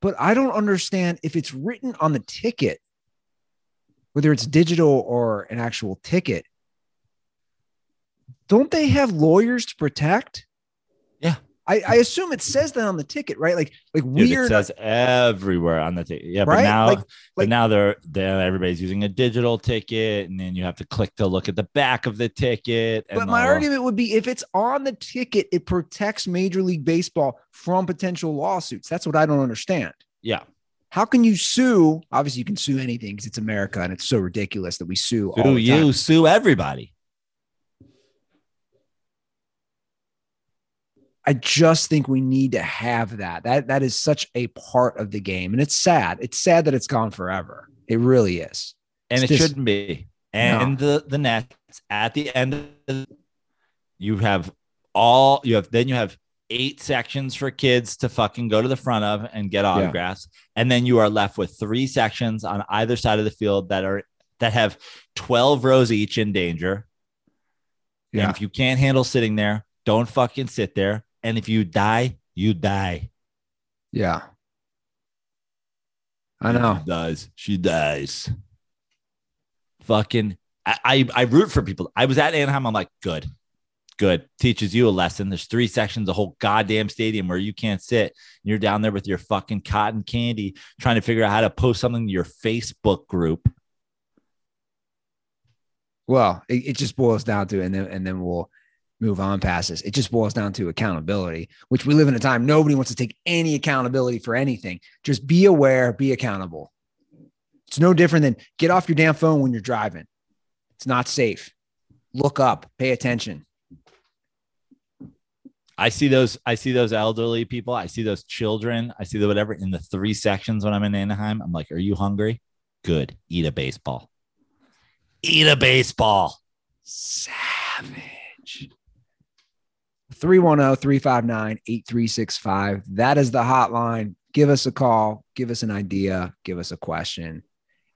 But I don't understand if it's written on the ticket, whether it's digital or an actual ticket. Don't they have lawyers to protect? Yeah. I, I assume it says that on the ticket, right? Like, like Dude, weird, it says everywhere on the ticket. Yeah, but now, like, but like- now they're, they're everybody's using a digital ticket, and then you have to click to look at the back of the ticket. And But my all- argument would be if it's on the ticket, it protects Major League Baseball from potential lawsuits. That's what I don't understand. yeah, How can you sue? Obviously, you can sue anything because it's America and it's so ridiculous that we sue. all sue you, sue everybody. I just think we need to have that. That that is such a part of the game, and it's sad. It's sad that it's gone forever. It really is. and It's it just- shouldn't be. And the the nets at the end, of the, you have all you have. Then you have eight sections for kids to fucking go to the front of and get autographs, and then you are left with three sections on either side of the field that are that have twelve rows each in danger. Yeah. And if you can't handle sitting there, don't fucking sit there. And if you die, you die. Yeah. I know. She dies. She dies. Fucking, I, I, I root for people. I was at Anaheim. I'm like, good, good. Teaches you a lesson. There's three sections, the whole goddamn stadium where you can't sit. You're down there with your fucking cotton candy, trying to figure out how to post something to your Facebook group. Well, it, it just boils down to, and then and then we'll move on past this. It just boils down to accountability, which we live in a time nobody wants to take any accountability for anything. Just be aware, be accountable. It's no different than get off your damn phone when you're driving. It's not safe. Look up, pay attention. I see those. I see those elderly people. I see those children. I see the whatever in the three sections when I'm in Anaheim. I'm like, are you hungry? Good. Eat a baseball. Eat a baseball. Savage. 310 359 8365. That is the hotline. Give us a call. Give us an idea. Give us a question.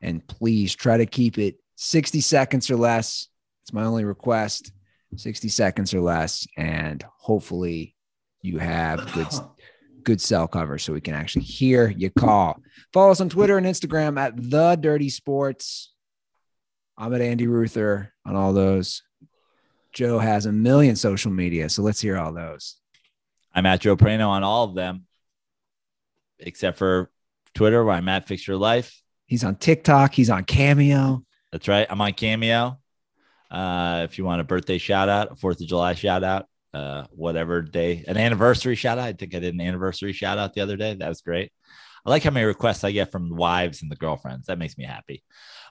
And please try to keep it 60 seconds or less. It's my only request 60 seconds or less. And hopefully you have good, good cell cover so we can actually hear you call. Follow us on Twitter and Instagram at The Dirty Sports. I'm at Andy Ruther on all those. Joe has a million social media, so let's hear all those. I'm at Joe Prano on all of them, except for Twitter, where I'm at Fix Your Life. He's on TikTok. He's on Cameo. That's right. I'm on Cameo. Uh, if you want a birthday shout out, a Fourth of July shout out, uh, whatever day, an anniversary shout out. I think I did an anniversary shout out the other day. That was great. I like how many requests I get from the wives and the girlfriends. That makes me happy.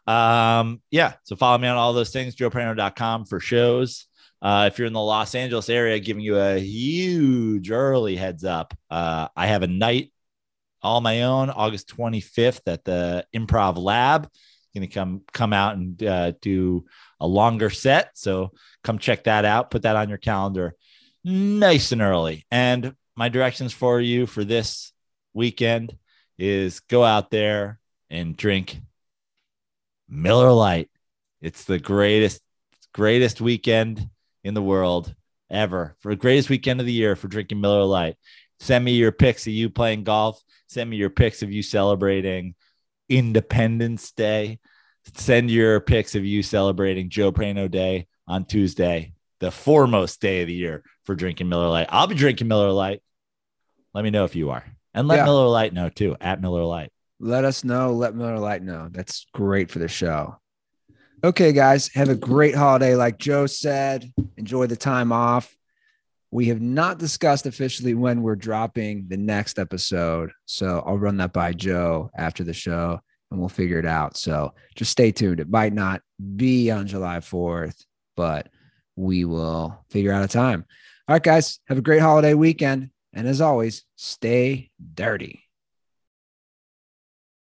Um, yeah. So follow me on all those things, joeprano.com for shows. Uh, if you're in the Los Angeles area, giving you a huge early heads up. Uh, I have a night all my own, August 25th at the Improv Lab. Going to come come out and uh, do a longer set. So come check that out. Put that on your calendar, nice and early. And my directions for you for this weekend is go out there and drink Miller Lite. It's the greatest greatest weekend in the world ever for the greatest weekend of the year for drinking Miller Lite. Send me your pics of you playing golf. Send me your pics of you celebrating Independence Day. Send your pics of you celebrating Joe Prano Day on Tuesday, the foremost day of the year for drinking Miller Lite. I'll be drinking Miller Lite. Let me know if you are. And let Yeah. Miller Lite know too, at Miller Lite. Let us know. Let Miller Lite know. That's great for the show. Okay, guys, have a great holiday. Like Joe said, enjoy the time off. We have not discussed officially when we're dropping the next episode. So I'll run that by Joe after the show and we'll figure it out. So just stay tuned. It might not be on July 4th, but we will figure out a time. All right, guys, have a great holiday weekend. And as always, stay dirty.